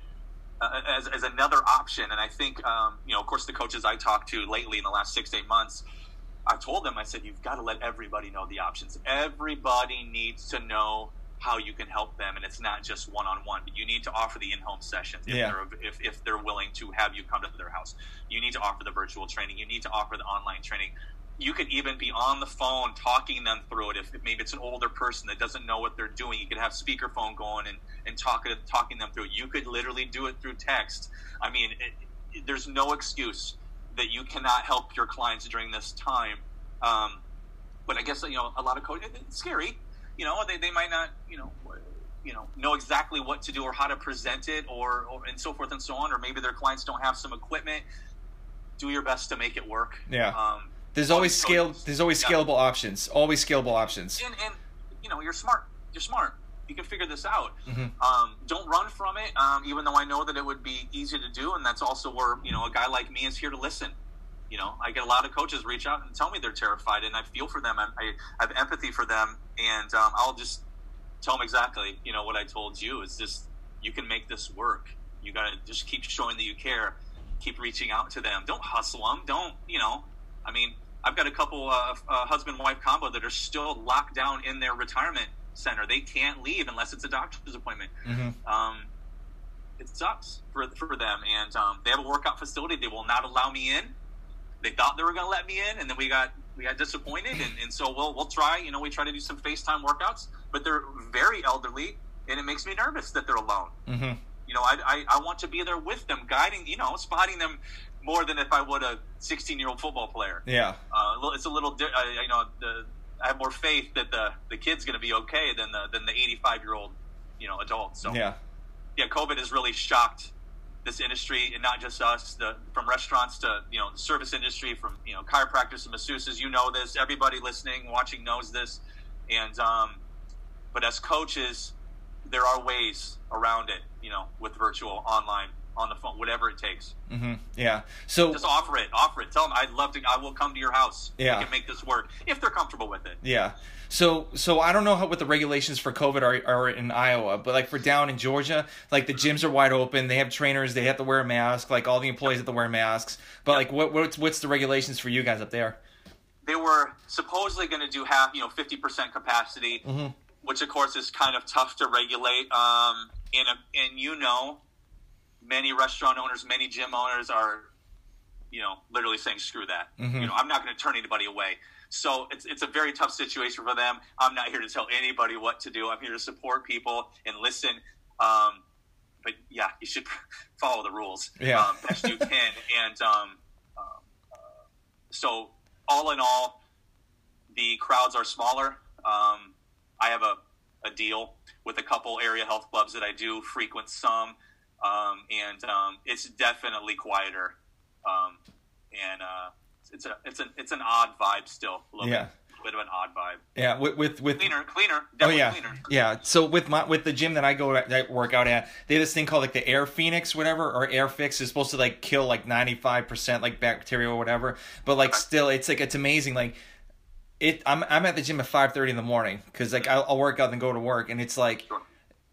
uh, as, as another option. And I think, um, you know, of course, the coaches I talked to lately in the last six, eight months, I told them, I said, you've got to let everybody know the options. Everybody needs to know how you can help them, and it's not just one on one. But you need to offer the in home sessions if, Yeah. they're, if, if they're willing to have you come to their house. You need to offer the virtual training. You need to offer the online training. you could even be on the phone talking them through it. If, maybe it's an older person that doesn't know what they're doing, you could have speakerphone going and, and talking talking them through it. You could literally do it through text. I mean, it, it, there's no excuse that you cannot help your clients during this time. Um, but I guess you know a lot of coaches. It's scary. You know, they, they might not you know you know know exactly what to do or how to present it or, or and so forth and so on. Or maybe their clients don't have some equipment. Do your best to make it work. Yeah. Um, there's always scale. There's always scalable yeah. options. Always scalable options. And, and you know, you're smart. You're smart. You can figure this out. Mm-hmm. Um, don't run from it. Um, even though I know that it would be easy to do, and that's also where you know a guy like me is here to listen. You know, I get a lot of coaches reach out and tell me they're terrified, and I feel for them. I, I have empathy for them, and um, I'll just tell them exactly. You know what I told you is just you can make this work. You got to just keep showing that you care. Keep reaching out to them. Don't hustle them. Don't you know? I mean, I've got a couple uh, uh, husband wife combo that are still locked down in their retirement center. They can't leave unless it's a doctor's appointment. Mm-hmm. Um, it sucks for for them, and um, they have a workout facility. They will not allow me in. They thought they were going to let me in, and then we got we got disappointed, and, and so we'll we'll try. You know, we try to do some FaceTime workouts, but they're very elderly, and it makes me nervous that they're alone. Mm-hmm. You know, I, I, I want to be there with them, guiding, you know, spotting them more than if I would a 16 year old football player. Yeah. Uh, it's a little, di- uh, you know, the, I have more faith that the, the kid's going to be okay than the, than the 85 year old, you know, adult. So, yeah. Yeah, COVID has really shocked this industry and not just us, the, from restaurants to, you know, the service industry, from, you know, chiropractors and masseuses. You know this. Everybody listening, watching knows this. And, um, but as coaches, there are ways around it, you know, with virtual, online, on the phone, whatever it takes. Mm-hmm. Yeah. So just offer it, offer it. Tell them I'd love to. I will come to your house. Yeah. We can make this work if they're comfortable with it. Yeah. So so I don't know how what the regulations for COVID are, are in Iowa, but like for down in Georgia, like the gyms are wide open. They have trainers. They have to wear a mask. Like all the employees have to wear masks. But like what what's what's the regulations for you guys up there? They were supposedly going to do half, you know, fifty percent capacity, mm-hmm. which of course is kind of tough to regulate. Um, and and you know many restaurant owners, many gym owners are, you know, literally saying screw that. Mm-hmm. You know, I'm not going to turn anybody away. So it's it's a very tough situation for them. I'm not here to tell anybody what to do. I'm here to support people and listen. Um, but yeah, you should follow the rules yeah. um, best you can. and um, uh, so, all in all, the crowds are smaller. Um, I have a, a deal with a couple area health clubs that I do frequent some um, and um, it's definitely quieter. Um, and uh, it's a it's an it's an odd vibe still. A little yeah. bit, bit of an odd vibe. Yeah, with with, with cleaner, cleaner. Oh yeah, cleaner. yeah. So with my with the gym that I go at, I work out at, they have this thing called like the Air Phoenix, whatever, or Air Fix is supposed to like kill like ninety five percent like bacteria or whatever. But like okay. still, it's like it's amazing. Like it, I'm I'm at the gym at five thirty in the morning because like I'll, I'll, work out and go to work, and it's like sure.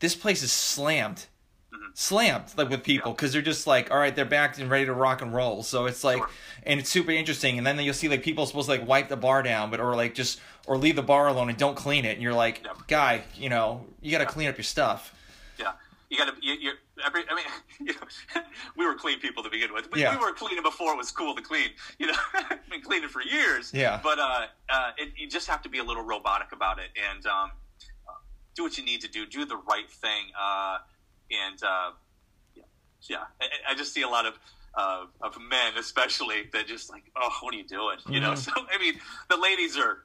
this place is slammed slammed like with people because they're just like all right they're back and ready to rock and roll. So it's like and it's super interesting and then you'll see like people supposed to like wipe the bar down but or like just or leave the bar alone and don't clean it and you're like guy you know you got to clean up your stuff. Yeah. You got to you, you every I mean you know, we were clean people to begin with we, yeah. we were cleaning before it was cool to clean you know been cleaning for years. Yeah. But uh, uh it, you just have to be a little robotic about it and um do what you need to do do the right thing uh and uh, yeah, yeah, I, I, just see a lot of uh, of men, especially, that just like, oh, what are you doing? You mm-hmm. know. So I mean, the ladies are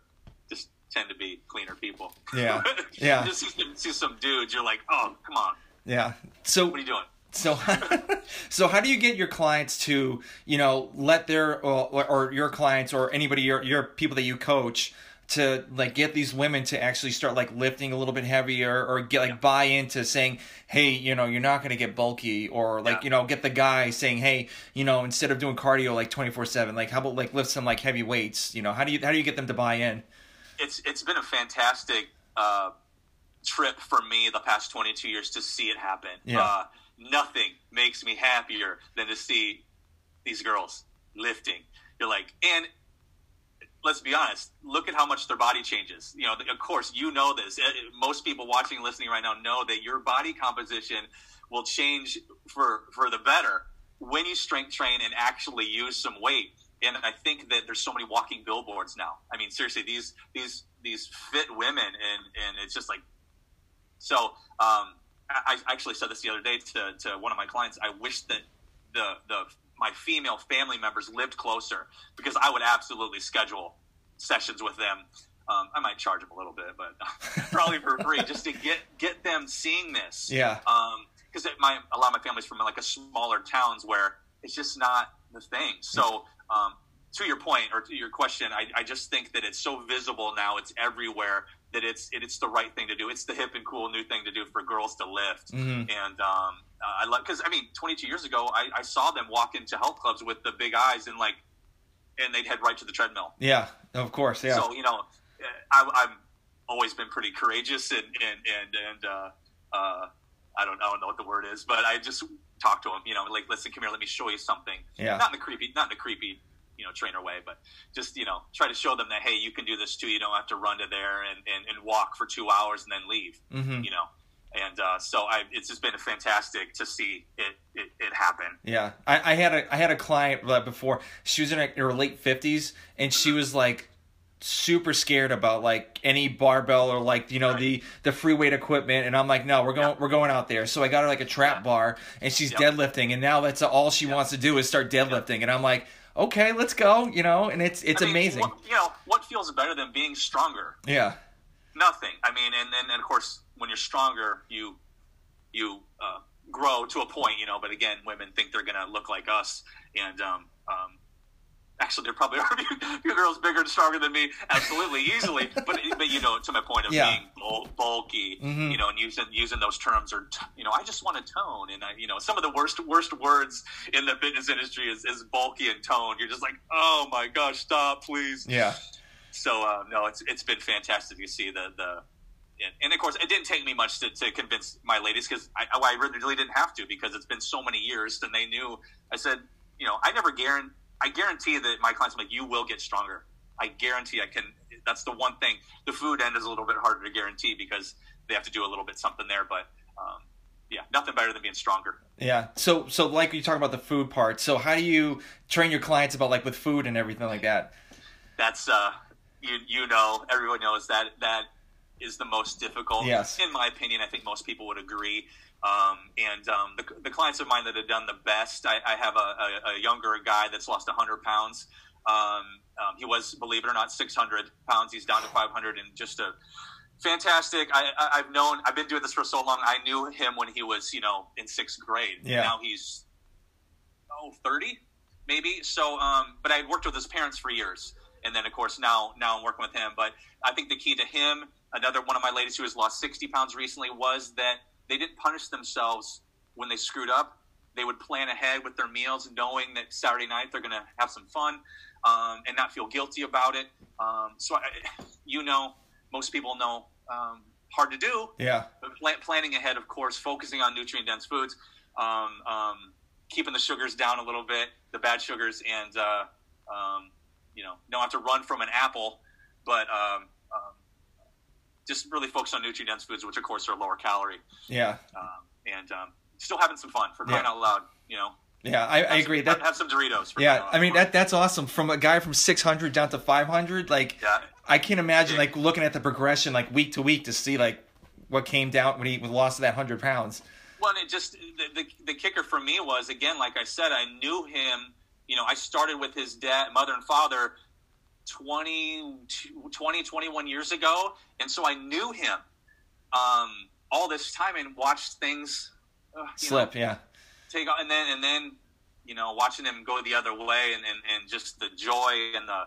just tend to be cleaner people. Yeah, yeah. just see some, see some dudes, you're like, oh, come on. Yeah. So what are you doing? So, so how do you get your clients to, you know, let their or, or your clients or anybody your your people that you coach to like get these women to actually start like lifting a little bit heavier or get like yeah. buy into saying hey you know you're not going to get bulky or like yeah. you know get the guy saying hey you know instead of doing cardio like 24/7 like how about like lift some like heavy weights you know how do you how do you get them to buy in it's it's been a fantastic uh, trip for me the past 22 years to see it happen yeah. Uh, nothing makes me happier than to see these girls lifting you're like and let's be honest. Look at how much their body changes. You know, of course, you know this. Uh, most people watching and listening right now know that your body composition will change for for the better when you strength train and actually use some weight. and I think that there's so many walking billboards now. I mean, seriously, these these these fit women, and and it's just like so. Um, I actually said this the other day to, to one of my clients. I wish that the the my female family members lived closer because I would absolutely schedule sessions with them. Um, I might charge them a little bit, but probably for free, just to get get them seeing this. Yeah. Because um, my a lot of my family's from like a smaller towns where it's just not the thing. So um, to your point or to your question, I, I just think that it's so visible now. It's everywhere that it's it's the right thing to do. It's the hip and cool new thing to do for girls to lift. Mm-hmm. And um, uh, I love because I mean, 22 years ago, I, I saw them walk into health clubs with the big eyes and like, and they'd head right to the treadmill. Yeah, of course. Yeah. So you know, I, I've always been pretty courageous and and and and uh, uh, I don't I don't know what the word is, but I just talk to them. You know, like listen, come here, let me show you something. Yeah. Not in a creepy, not in a creepy you know trainer way but just you know try to show them that hey you can do this too you don't have to run to there and, and, and walk for two hours and then leave mm-hmm. you know and uh, so I, it's just been fantastic to see it, it, it happen. Yeah, I, I, had a I had a client before. She was in her late fifties, and she was like super scared about like any barbell or like you know right. the the free weight equipment and I'm like no we're going yeah. we're going out there so I got her like a trap yeah. bar and she's yep. deadlifting and now that's all she yep. wants to do is start deadlifting yep. and I'm like okay, let's go, you know, and it's it's I mean, amazing. What, you know, what feels better than being stronger? Yeah. Nothing. I mean, and then and of course, when you're stronger, you you uh, grow to a point, you know. But again, women think they're gonna look like us, and um, um, actually, there probably are a few girls bigger and stronger than me, absolutely, easily. But but you know, to my point of yeah. being bulky, mm-hmm. you know, and using using those terms, or you know, I just want to tone, and I, you know, some of the worst worst words in the fitness industry is, is bulky and tone. You're just like, oh my gosh, stop, please. Yeah. So uh, no, it's it's been fantastic to see the the. And, and of course, it didn't take me much to, to convince my ladies because I, I really didn't have to because it's been so many years and they knew. I said, you know, I never guarantee I guarantee that my clients like you will get stronger. I guarantee I can. That's the one thing. The food end is a little bit harder to guarantee because they have to do a little bit something there. But um, yeah, nothing better than being stronger. Yeah. So so like you talk about the food part. So how do you train your clients about like with food and everything like that? That's uh, you you know everyone knows that that is the most difficult. Yes. In my opinion, I think most people would agree. Um, and um, the, the, clients of mine that have done the best, I, I have a, a, a, younger guy that's lost 100 pounds. Um, um, he was, believe it or not, 600 pounds. He's down to 500 and just a fantastic. I, have known, I've been doing this for so long. I knew him when he was, you know, in sixth grade. Yeah. Now he's, oh, 30 maybe. So, um, but I had worked with his parents for years. And then, of course, now now I'm working with him. But I think the key to him, another one of my ladies who has lost 60 pounds recently, was that – they didn't punish themselves when they screwed up. They would plan ahead with their meals, knowing that Saturday night they're going to have some fun um, and not feel guilty about it. Um, so, I, you know, most people know um, hard to do. Yeah. Plan, planning ahead, of course, focusing on nutrient dense foods, um, um, keeping the sugars down a little bit, the bad sugars, and uh, um, you know, don't have to run from an apple, but just really focus on nutrient dense foods, which of course are lower calorie. Yeah. Um, and um, still having some fun for crying yeah. out loud, you know. Yeah, I, I agree. Some, that have some Doritos. yeah, I mean that that's awesome. From a guy from 600 down to 500, like yeah. I can't imagine like looking at the progression like week to week to see like what came down when he lost that hundred pounds. Well, it just the, the the kicker for me was again, like I said, I knew him. You know, I started with his dad, mother, and father 20, 20 21 years ago. And so I knew him um, all this time and watched things uh, slip, know, yeah. Take off and then and then you know watching him go the other way and, and, and just the joy and the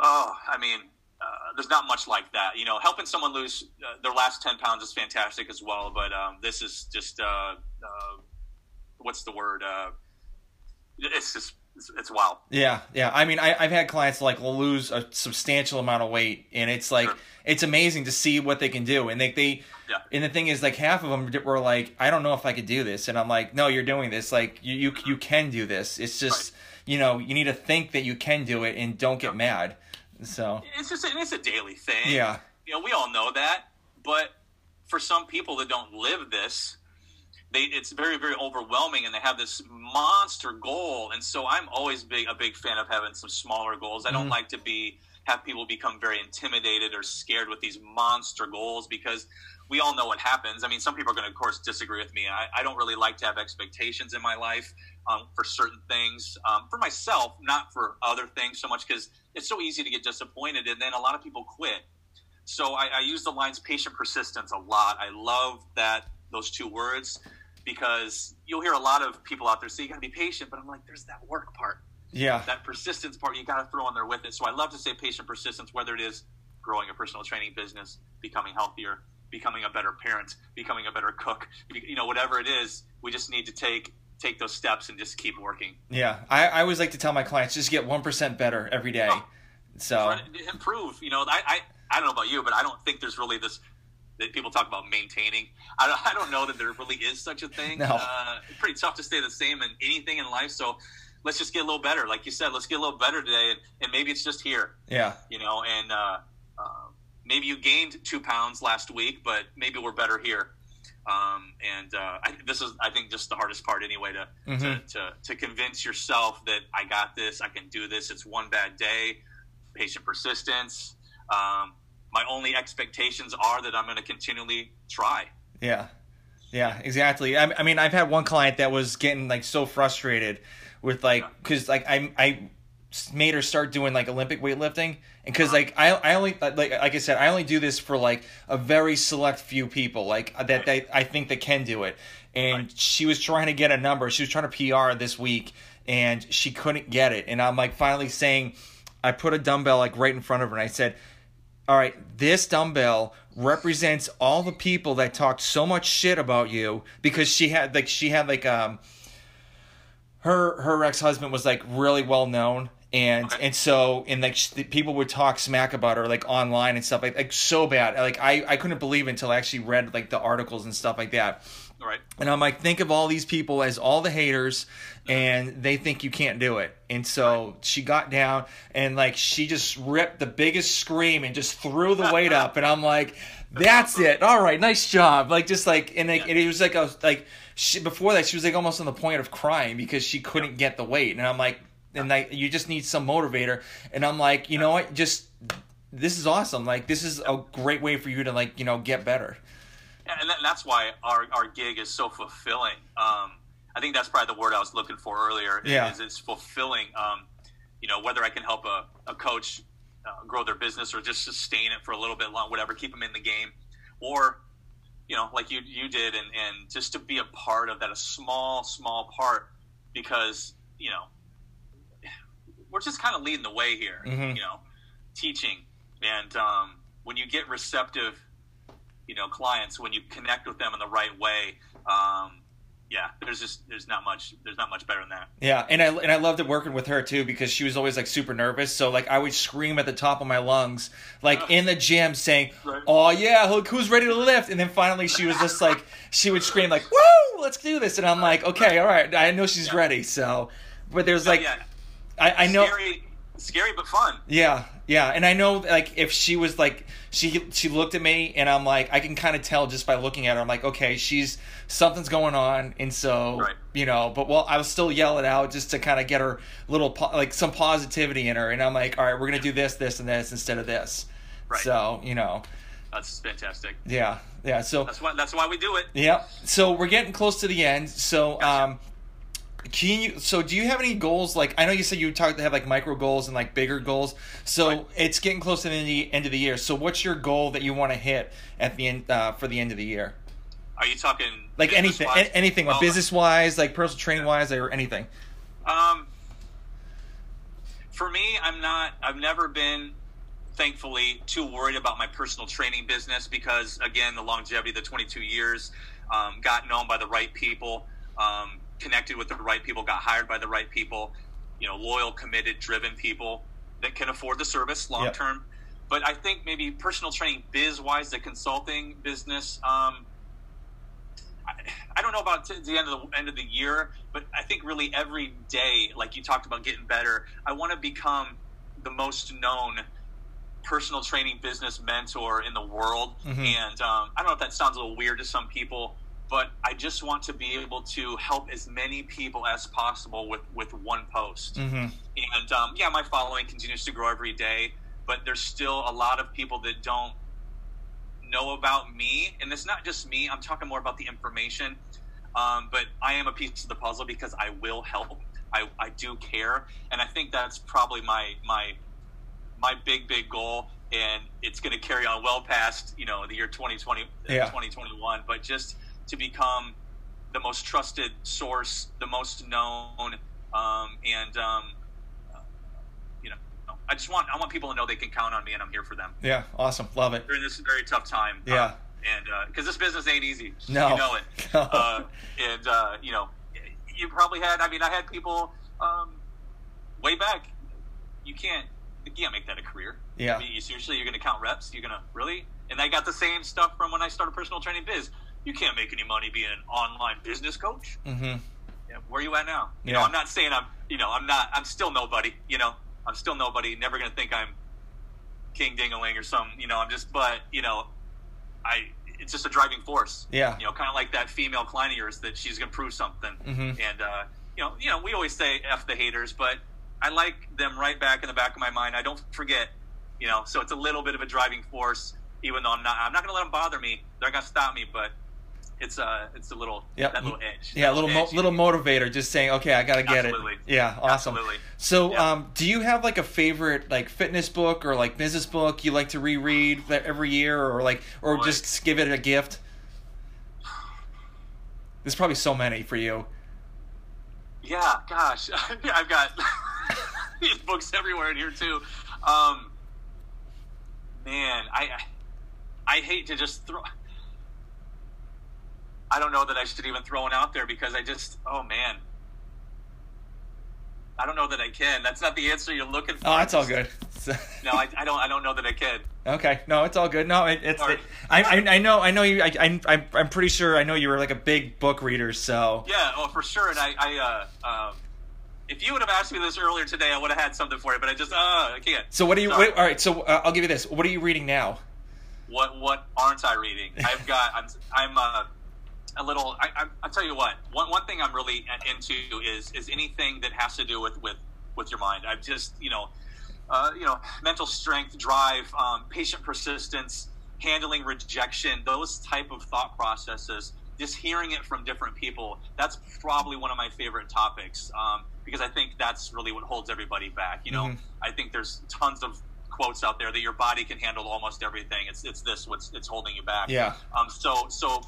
oh I mean uh, there's not much like that you know helping someone lose uh, their last 10 pounds is fantastic as well but um, this is just uh, uh, what's the word uh, it's just it's, it's wild. Yeah, yeah. I mean, I, have had clients like lose a substantial amount of weight, and it's like sure. it's amazing to see what they can do. And they, they yeah. and the thing is, like half of them were like, I don't know if I could do this, and I'm like, No, you're doing this. Like you, you, mm-hmm. you can do this. It's just right. you know, you need to think that you can do it, and don't get yeah. mad. So it's just a, it's a daily thing. Yeah, you know, we all know that, but for some people that don't live this, they it's very very overwhelming and they have this monster goal and so i'm always big a big fan of having some smaller goals. I don't Mhm. like to be have people become very intimidated or scared with these monster goals because we all know what happens. I mean some people are going to of course disagree with me. I, I don't really like to have expectations in my life um, for certain things um, for myself not for other things so much because it's so easy to get disappointed and then a lot of people quit. So I, I use the lines patient persistence a lot. I love that those two words because you'll hear a lot of people out there say you got to be patient, but I'm like, there's that work part, Yeah. that persistence part you got to throw in there with it. So I love to say patient persistence, whether it is growing a personal training business, becoming healthier, becoming a better parent, becoming a better cook, you know, whatever it is, we just need to take take those steps and just keep working. Yeah. I, I always like to tell my clients just get one percent better every day. Oh. So improve. You know, I, I I don't know about you, but I don't think there's really this that people talk about maintaining. I don't, I don't know that there really is such a thing. No. Uh, pretty tough to stay the same in anything in life. So let's just get a little better. Like you said, let's get a little better today, and, and maybe it's just here. yeah. You know, and uh, uh, maybe you gained two pounds last week, but maybe we're better here. Um, and uh, I, this is, I think, just the hardest part anyway to, Mhm. to, to to convince yourself that I got this, I can do this. It's one bad day, patient persistence. Um, my only expectations are that I'm going to continually try. Yeah, yeah, exactly. I, I mean, I've had one client that was getting like so frustrated with like because like I I made her start doing like Olympic weightlifting, and because uh-huh. like I I only uh, like like I said I only do this for like a very select few people like uh, that they I think that can do it, and Right. she was trying to get a number. She was trying to PR this week, and she couldn't get it, and I'm like finally saying, I put a dumbbell like right in front of her, and I said all right, this dumbbell represents all the people that talked so much shit about you because she had like she had like um her her ex husband was like really well known and Okay. and so and like sh- people would talk smack about her like online and stuff like like so bad like I I couldn't believe it until I actually read like the articles and stuff like that right. and I'm like, think of all these people as all the haters, and they think you can't do it. And so she got down and like she just ripped the biggest scream and just threw the weight up. And I'm like, that's it. All right, nice job. Like just like and, like, and it was like a like she, before that she was like almost on the point of crying because she couldn't get the weight. And I'm like, and like you just need some motivator. And I'm like, you know what? Just this is awesome. Like this is a great way for you to like you know get better. And that, that's why our, our gig is so fulfilling. Um, I think that's probably the word I was looking for earlier. Yeah. Is it's fulfilling. Um, you know, whether I can help a, a coach uh, grow their business or just sustain it for a little bit long, whatever, keep them in the game, or you know, like you you did, and and just to be a part of that, a small small part, because you know, we're just kind of leading the way here. Mhm. You know, teaching, and um, when you get receptive you know clients when you connect with them in the right way um, yeah there's just there's not much there's not much better than that Yeah, and I and I loved it working with her too because she was always like super nervous. So like I would scream at the top of my lungs, like in the gym, saying, Right. "Oh yeah, look who's ready to lift!" And then finally she was just like, she would scream like, "Woo, let's do this!" And I'm like, "Okay, all right, I know she's Yeah. ready." So, but there's like, yeah I, I know, scary scary but fun yeah, yeah, and I know like if she was like she she looked at me and I'm like I can kind of tell just by looking at her. I'm like, okay, she's something's going on, and so Right. you know. But well, I was still yelling out just to kind of get her little po- like some positivity in her. And I'm like, all right, we're gonna do this, this, and this instead of this. Right. So you know, that's fantastic yeah, yeah. So that's why that's why we do it yeah. So we're getting close to the end. So Gotcha. um can you so do you have any goals like I know you said you talked to have like micro goals and like bigger goals. So Right. it's getting close to the end of the year. So what's your goal that you want to hit at the end uh, for the end of the year? are you talking Like anything anything like business wise, like personal training wise or anything. Um, for me, I'm not. I've never been, thankfully, too worried about my personal training business because, again, the longevity, the 22 years, um, got known by the right people, um, connected with the right people, got hired by the right people. You know, loyal, committed, driven people that can afford the service long Yep. term. But I think maybe personal training biz wise, the consulting business. Um, I- I don't know about to the end of the end of the year, but I think really every day, like you talked about getting better, I want to become the most known personal training business mentor in the world. Mhm. And um, I don't know if that sounds a little weird to some people, but I just want to be able to help as many people as possible with with one post. Mm-hmm. And um, yeah, my following continues to grow every day, but there's still a lot of people that don't know about me, and it's not just me. I'm talking more about the information. Um, but I am a piece of the puzzle because I will help. I, I do care, and I think that's probably my my my big big goal, and it's going to carry on well past you know the year 2020 Yeah. 2021. But just to become the most trusted source, the most known, um, and um, uh, you know, I just want I want people to know they can count on me, and I'm here for them Yeah, awesome, love it. during this very tough time. Yeah. Um, and because this business ain't easy, No. you know it. No. Uh, and uh, you know, you probably had. I mean, I had people um, way back. You can't, you can't make that a career. Yeah. I mean, you seriously, you're going to count reps? You're going to really? And I got the same stuff from when I started personal training biz. You can't make any money being an online business coach. Mm-hmm. Yeah, where are you at now? You Yeah. know, I'm not saying I'm, you know, I'm not, I'm still nobody, you know, I'm still nobody, never going to think I'm King Dingaling or some, you know, I'm just, but, you know, I, it's just a driving force. Yeah. You know, kind of like that female client of yours that she's going to prove something. Mhm. And, uh, you know, you know, we always say F the haters, but I like them right back in the back of my mind. I don't forget, you know, so it's a little bit of a driving force, even though I'm not, I'm not going to let them bother me. They're not going to stop me, but it's a, it's a little, Yep. that little edge. Yeah, a little mo- little motivator, just saying, okay, I gotta get Absolutely. it. Yeah, awesome. Absolutely. So, um, do you have like a favorite like fitness book or like business book you like to reread every year, or like, or Boy. just give it a gift? There's probably so many for you. Yeah, gosh, I've got these books everywhere in here too. Um, man, I I hate to just throw. I don't know that I should even throw one out there because I just, oh man, I don't know that I can. That's not the answer you're looking for. Oh, that's all good. No, I, I don't. I don't know that I can. okay, no, it's all good. No, it, it's. It, I, I I know I know you. I, I I'm I'm pretty sure I know you were like a big book reader. So Yeah, oh for sure. And I, I uh, um, if you would have asked me this earlier today, I would have had something for you. But I just, uh, I can't. so what are you? What, all right, so uh, I'll give you this. What are you reading now? what what aren't I reading? I've got I'm I'm uh, a little. I, I I'll tell you what. One one thing I'm really into is is anything that has to do with with with your mind. I've just you know. Uh, you know, mental strength, drive, um, patient persistence, handling rejection, those type of thought processes. Just hearing it from different people, that's probably one of my favorite topics um, because I think that's really what holds everybody back. You know, Mhm. I think there's tons of quotes out there that your body can handle almost everything. It's it's this what's it's holding you back. Yeah. Um. So so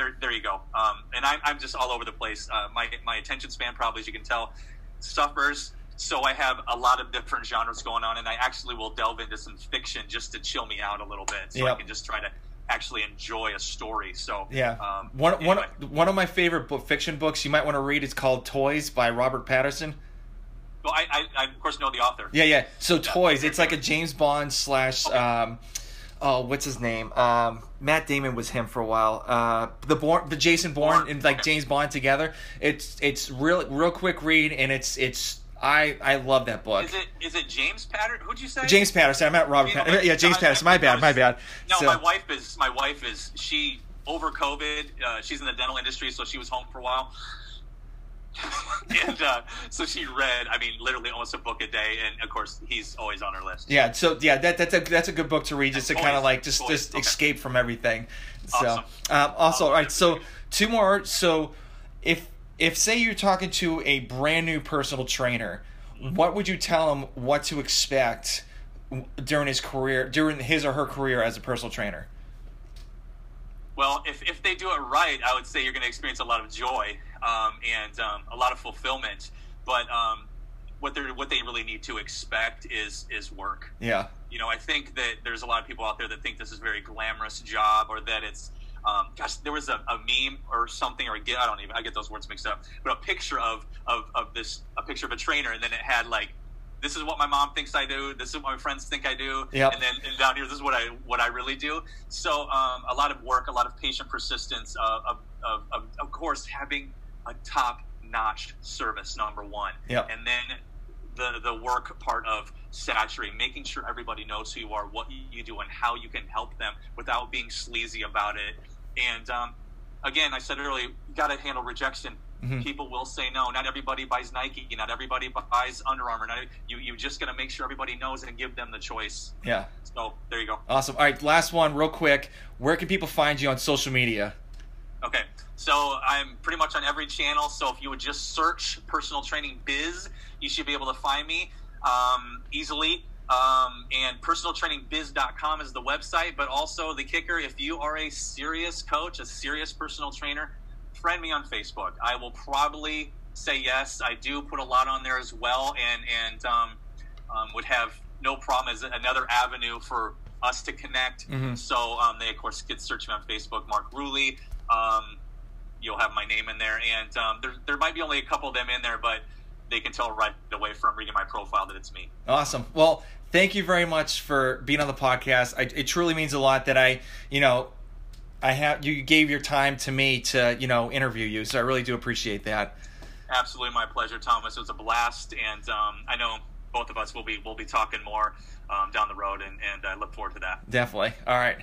there there you go. Um. And I'm I'm just all over the place. Uh, my my attention span probably as you can tell suffers. So I have a lot of different genres going on, and I actually will delve into some fiction just to chill me out a little bit, so I can just try to actually enjoy a story. So Yeah. Um, one one anyway. one of my favorite book, fiction books you might want to read is called Toys by Robert Patterson. Well, I, I, I of course know the author. Yeah, yeah. So Toys, it's like a James Bond slash um oh, what's his name? Um Matt Damon was him for a while. Uh the Bourne the Jason Bourne and like. James Bond together. It's it's real real quick read and it's it's I I love that book. Is it is it James Patterson? Who'd you say? James Patterson. I'm at Robert. Yeah, James I- Patterson. My bad. My bad. No, So- my wife is my wife is she over COVID. Uh, she's in the dental industry, so she was home for a while. and uh, so she read, I mean, literally almost a book a day, and of course, he's always on her list. Yeah, so yeah, that that's a that's a good book to read just to kind of like just just okay. escape from everything. So, Awesome. um, also, all right, so two more. So, if if say you're talking to a brand new personal trainer, what would you tell him what to expect during his career, during his or her career as a personal trainer? Well, if, if they do it right, I would say you're going to experience a lot of joy um, and um, a lot of fulfillment. But um, what they what they really need to expect is is work. Yeah, you know, I think that there's a lot of people out there that think this is a very glamorous job or that it's, um, gosh, there was a, a meme or something or a get, I don't even, I get those words mixed up, but a picture of, of, of this, a picture of a trainer and then it had like, this is what my mom thinks I do. This is what my friends think I do. Yep. And then and down here, this is what I what I really do. So um, a lot of work, a lot of patient persistence, uh, of, of, of of course having a top notch service number one. Yep. And then the the work part of saturating, making sure everybody knows who you are, what you do, and how you can help them without being sleazy about it. And um, again, I said earlier, you got to handle rejection. Mhm. People will say no. Not everybody buys Nike. Not everybody buys Under Armour. Not, you you just got to make sure everybody knows and give them the choice. Yeah. So there you go. Awesome. All right, last one, real quick. Where can people find you on social media? Okay, so I'm pretty much on every channel. So if you would just search personal training biz, you should be able to find me um, easily. Um, and personaltrainingbiz.com is the website. But also the kicker, if you are a serious coach, a serious personal trainer, friend me on Facebook. I will probably say yes. I do put a lot on there as well, and and um, um, would have no problem as another avenue for us to connect. Mhm. So um, they of course could search me on Facebook, Mark Ruehle. Um, you'll have my name in there, and um, there there might be only a couple of them in there, but they can tell right away from reading my profile that it's me. Awesome. Well, thank you very much for being on the podcast. I, it truly means a lot that I, you know, I have you gave your time to me to, you know, interview you. So I really do appreciate that. Absolutely, my pleasure, Thomas. It was a blast, and um, I know both of us will be will be talking more um, down the road, and, and I look forward to that. Definitely. All right.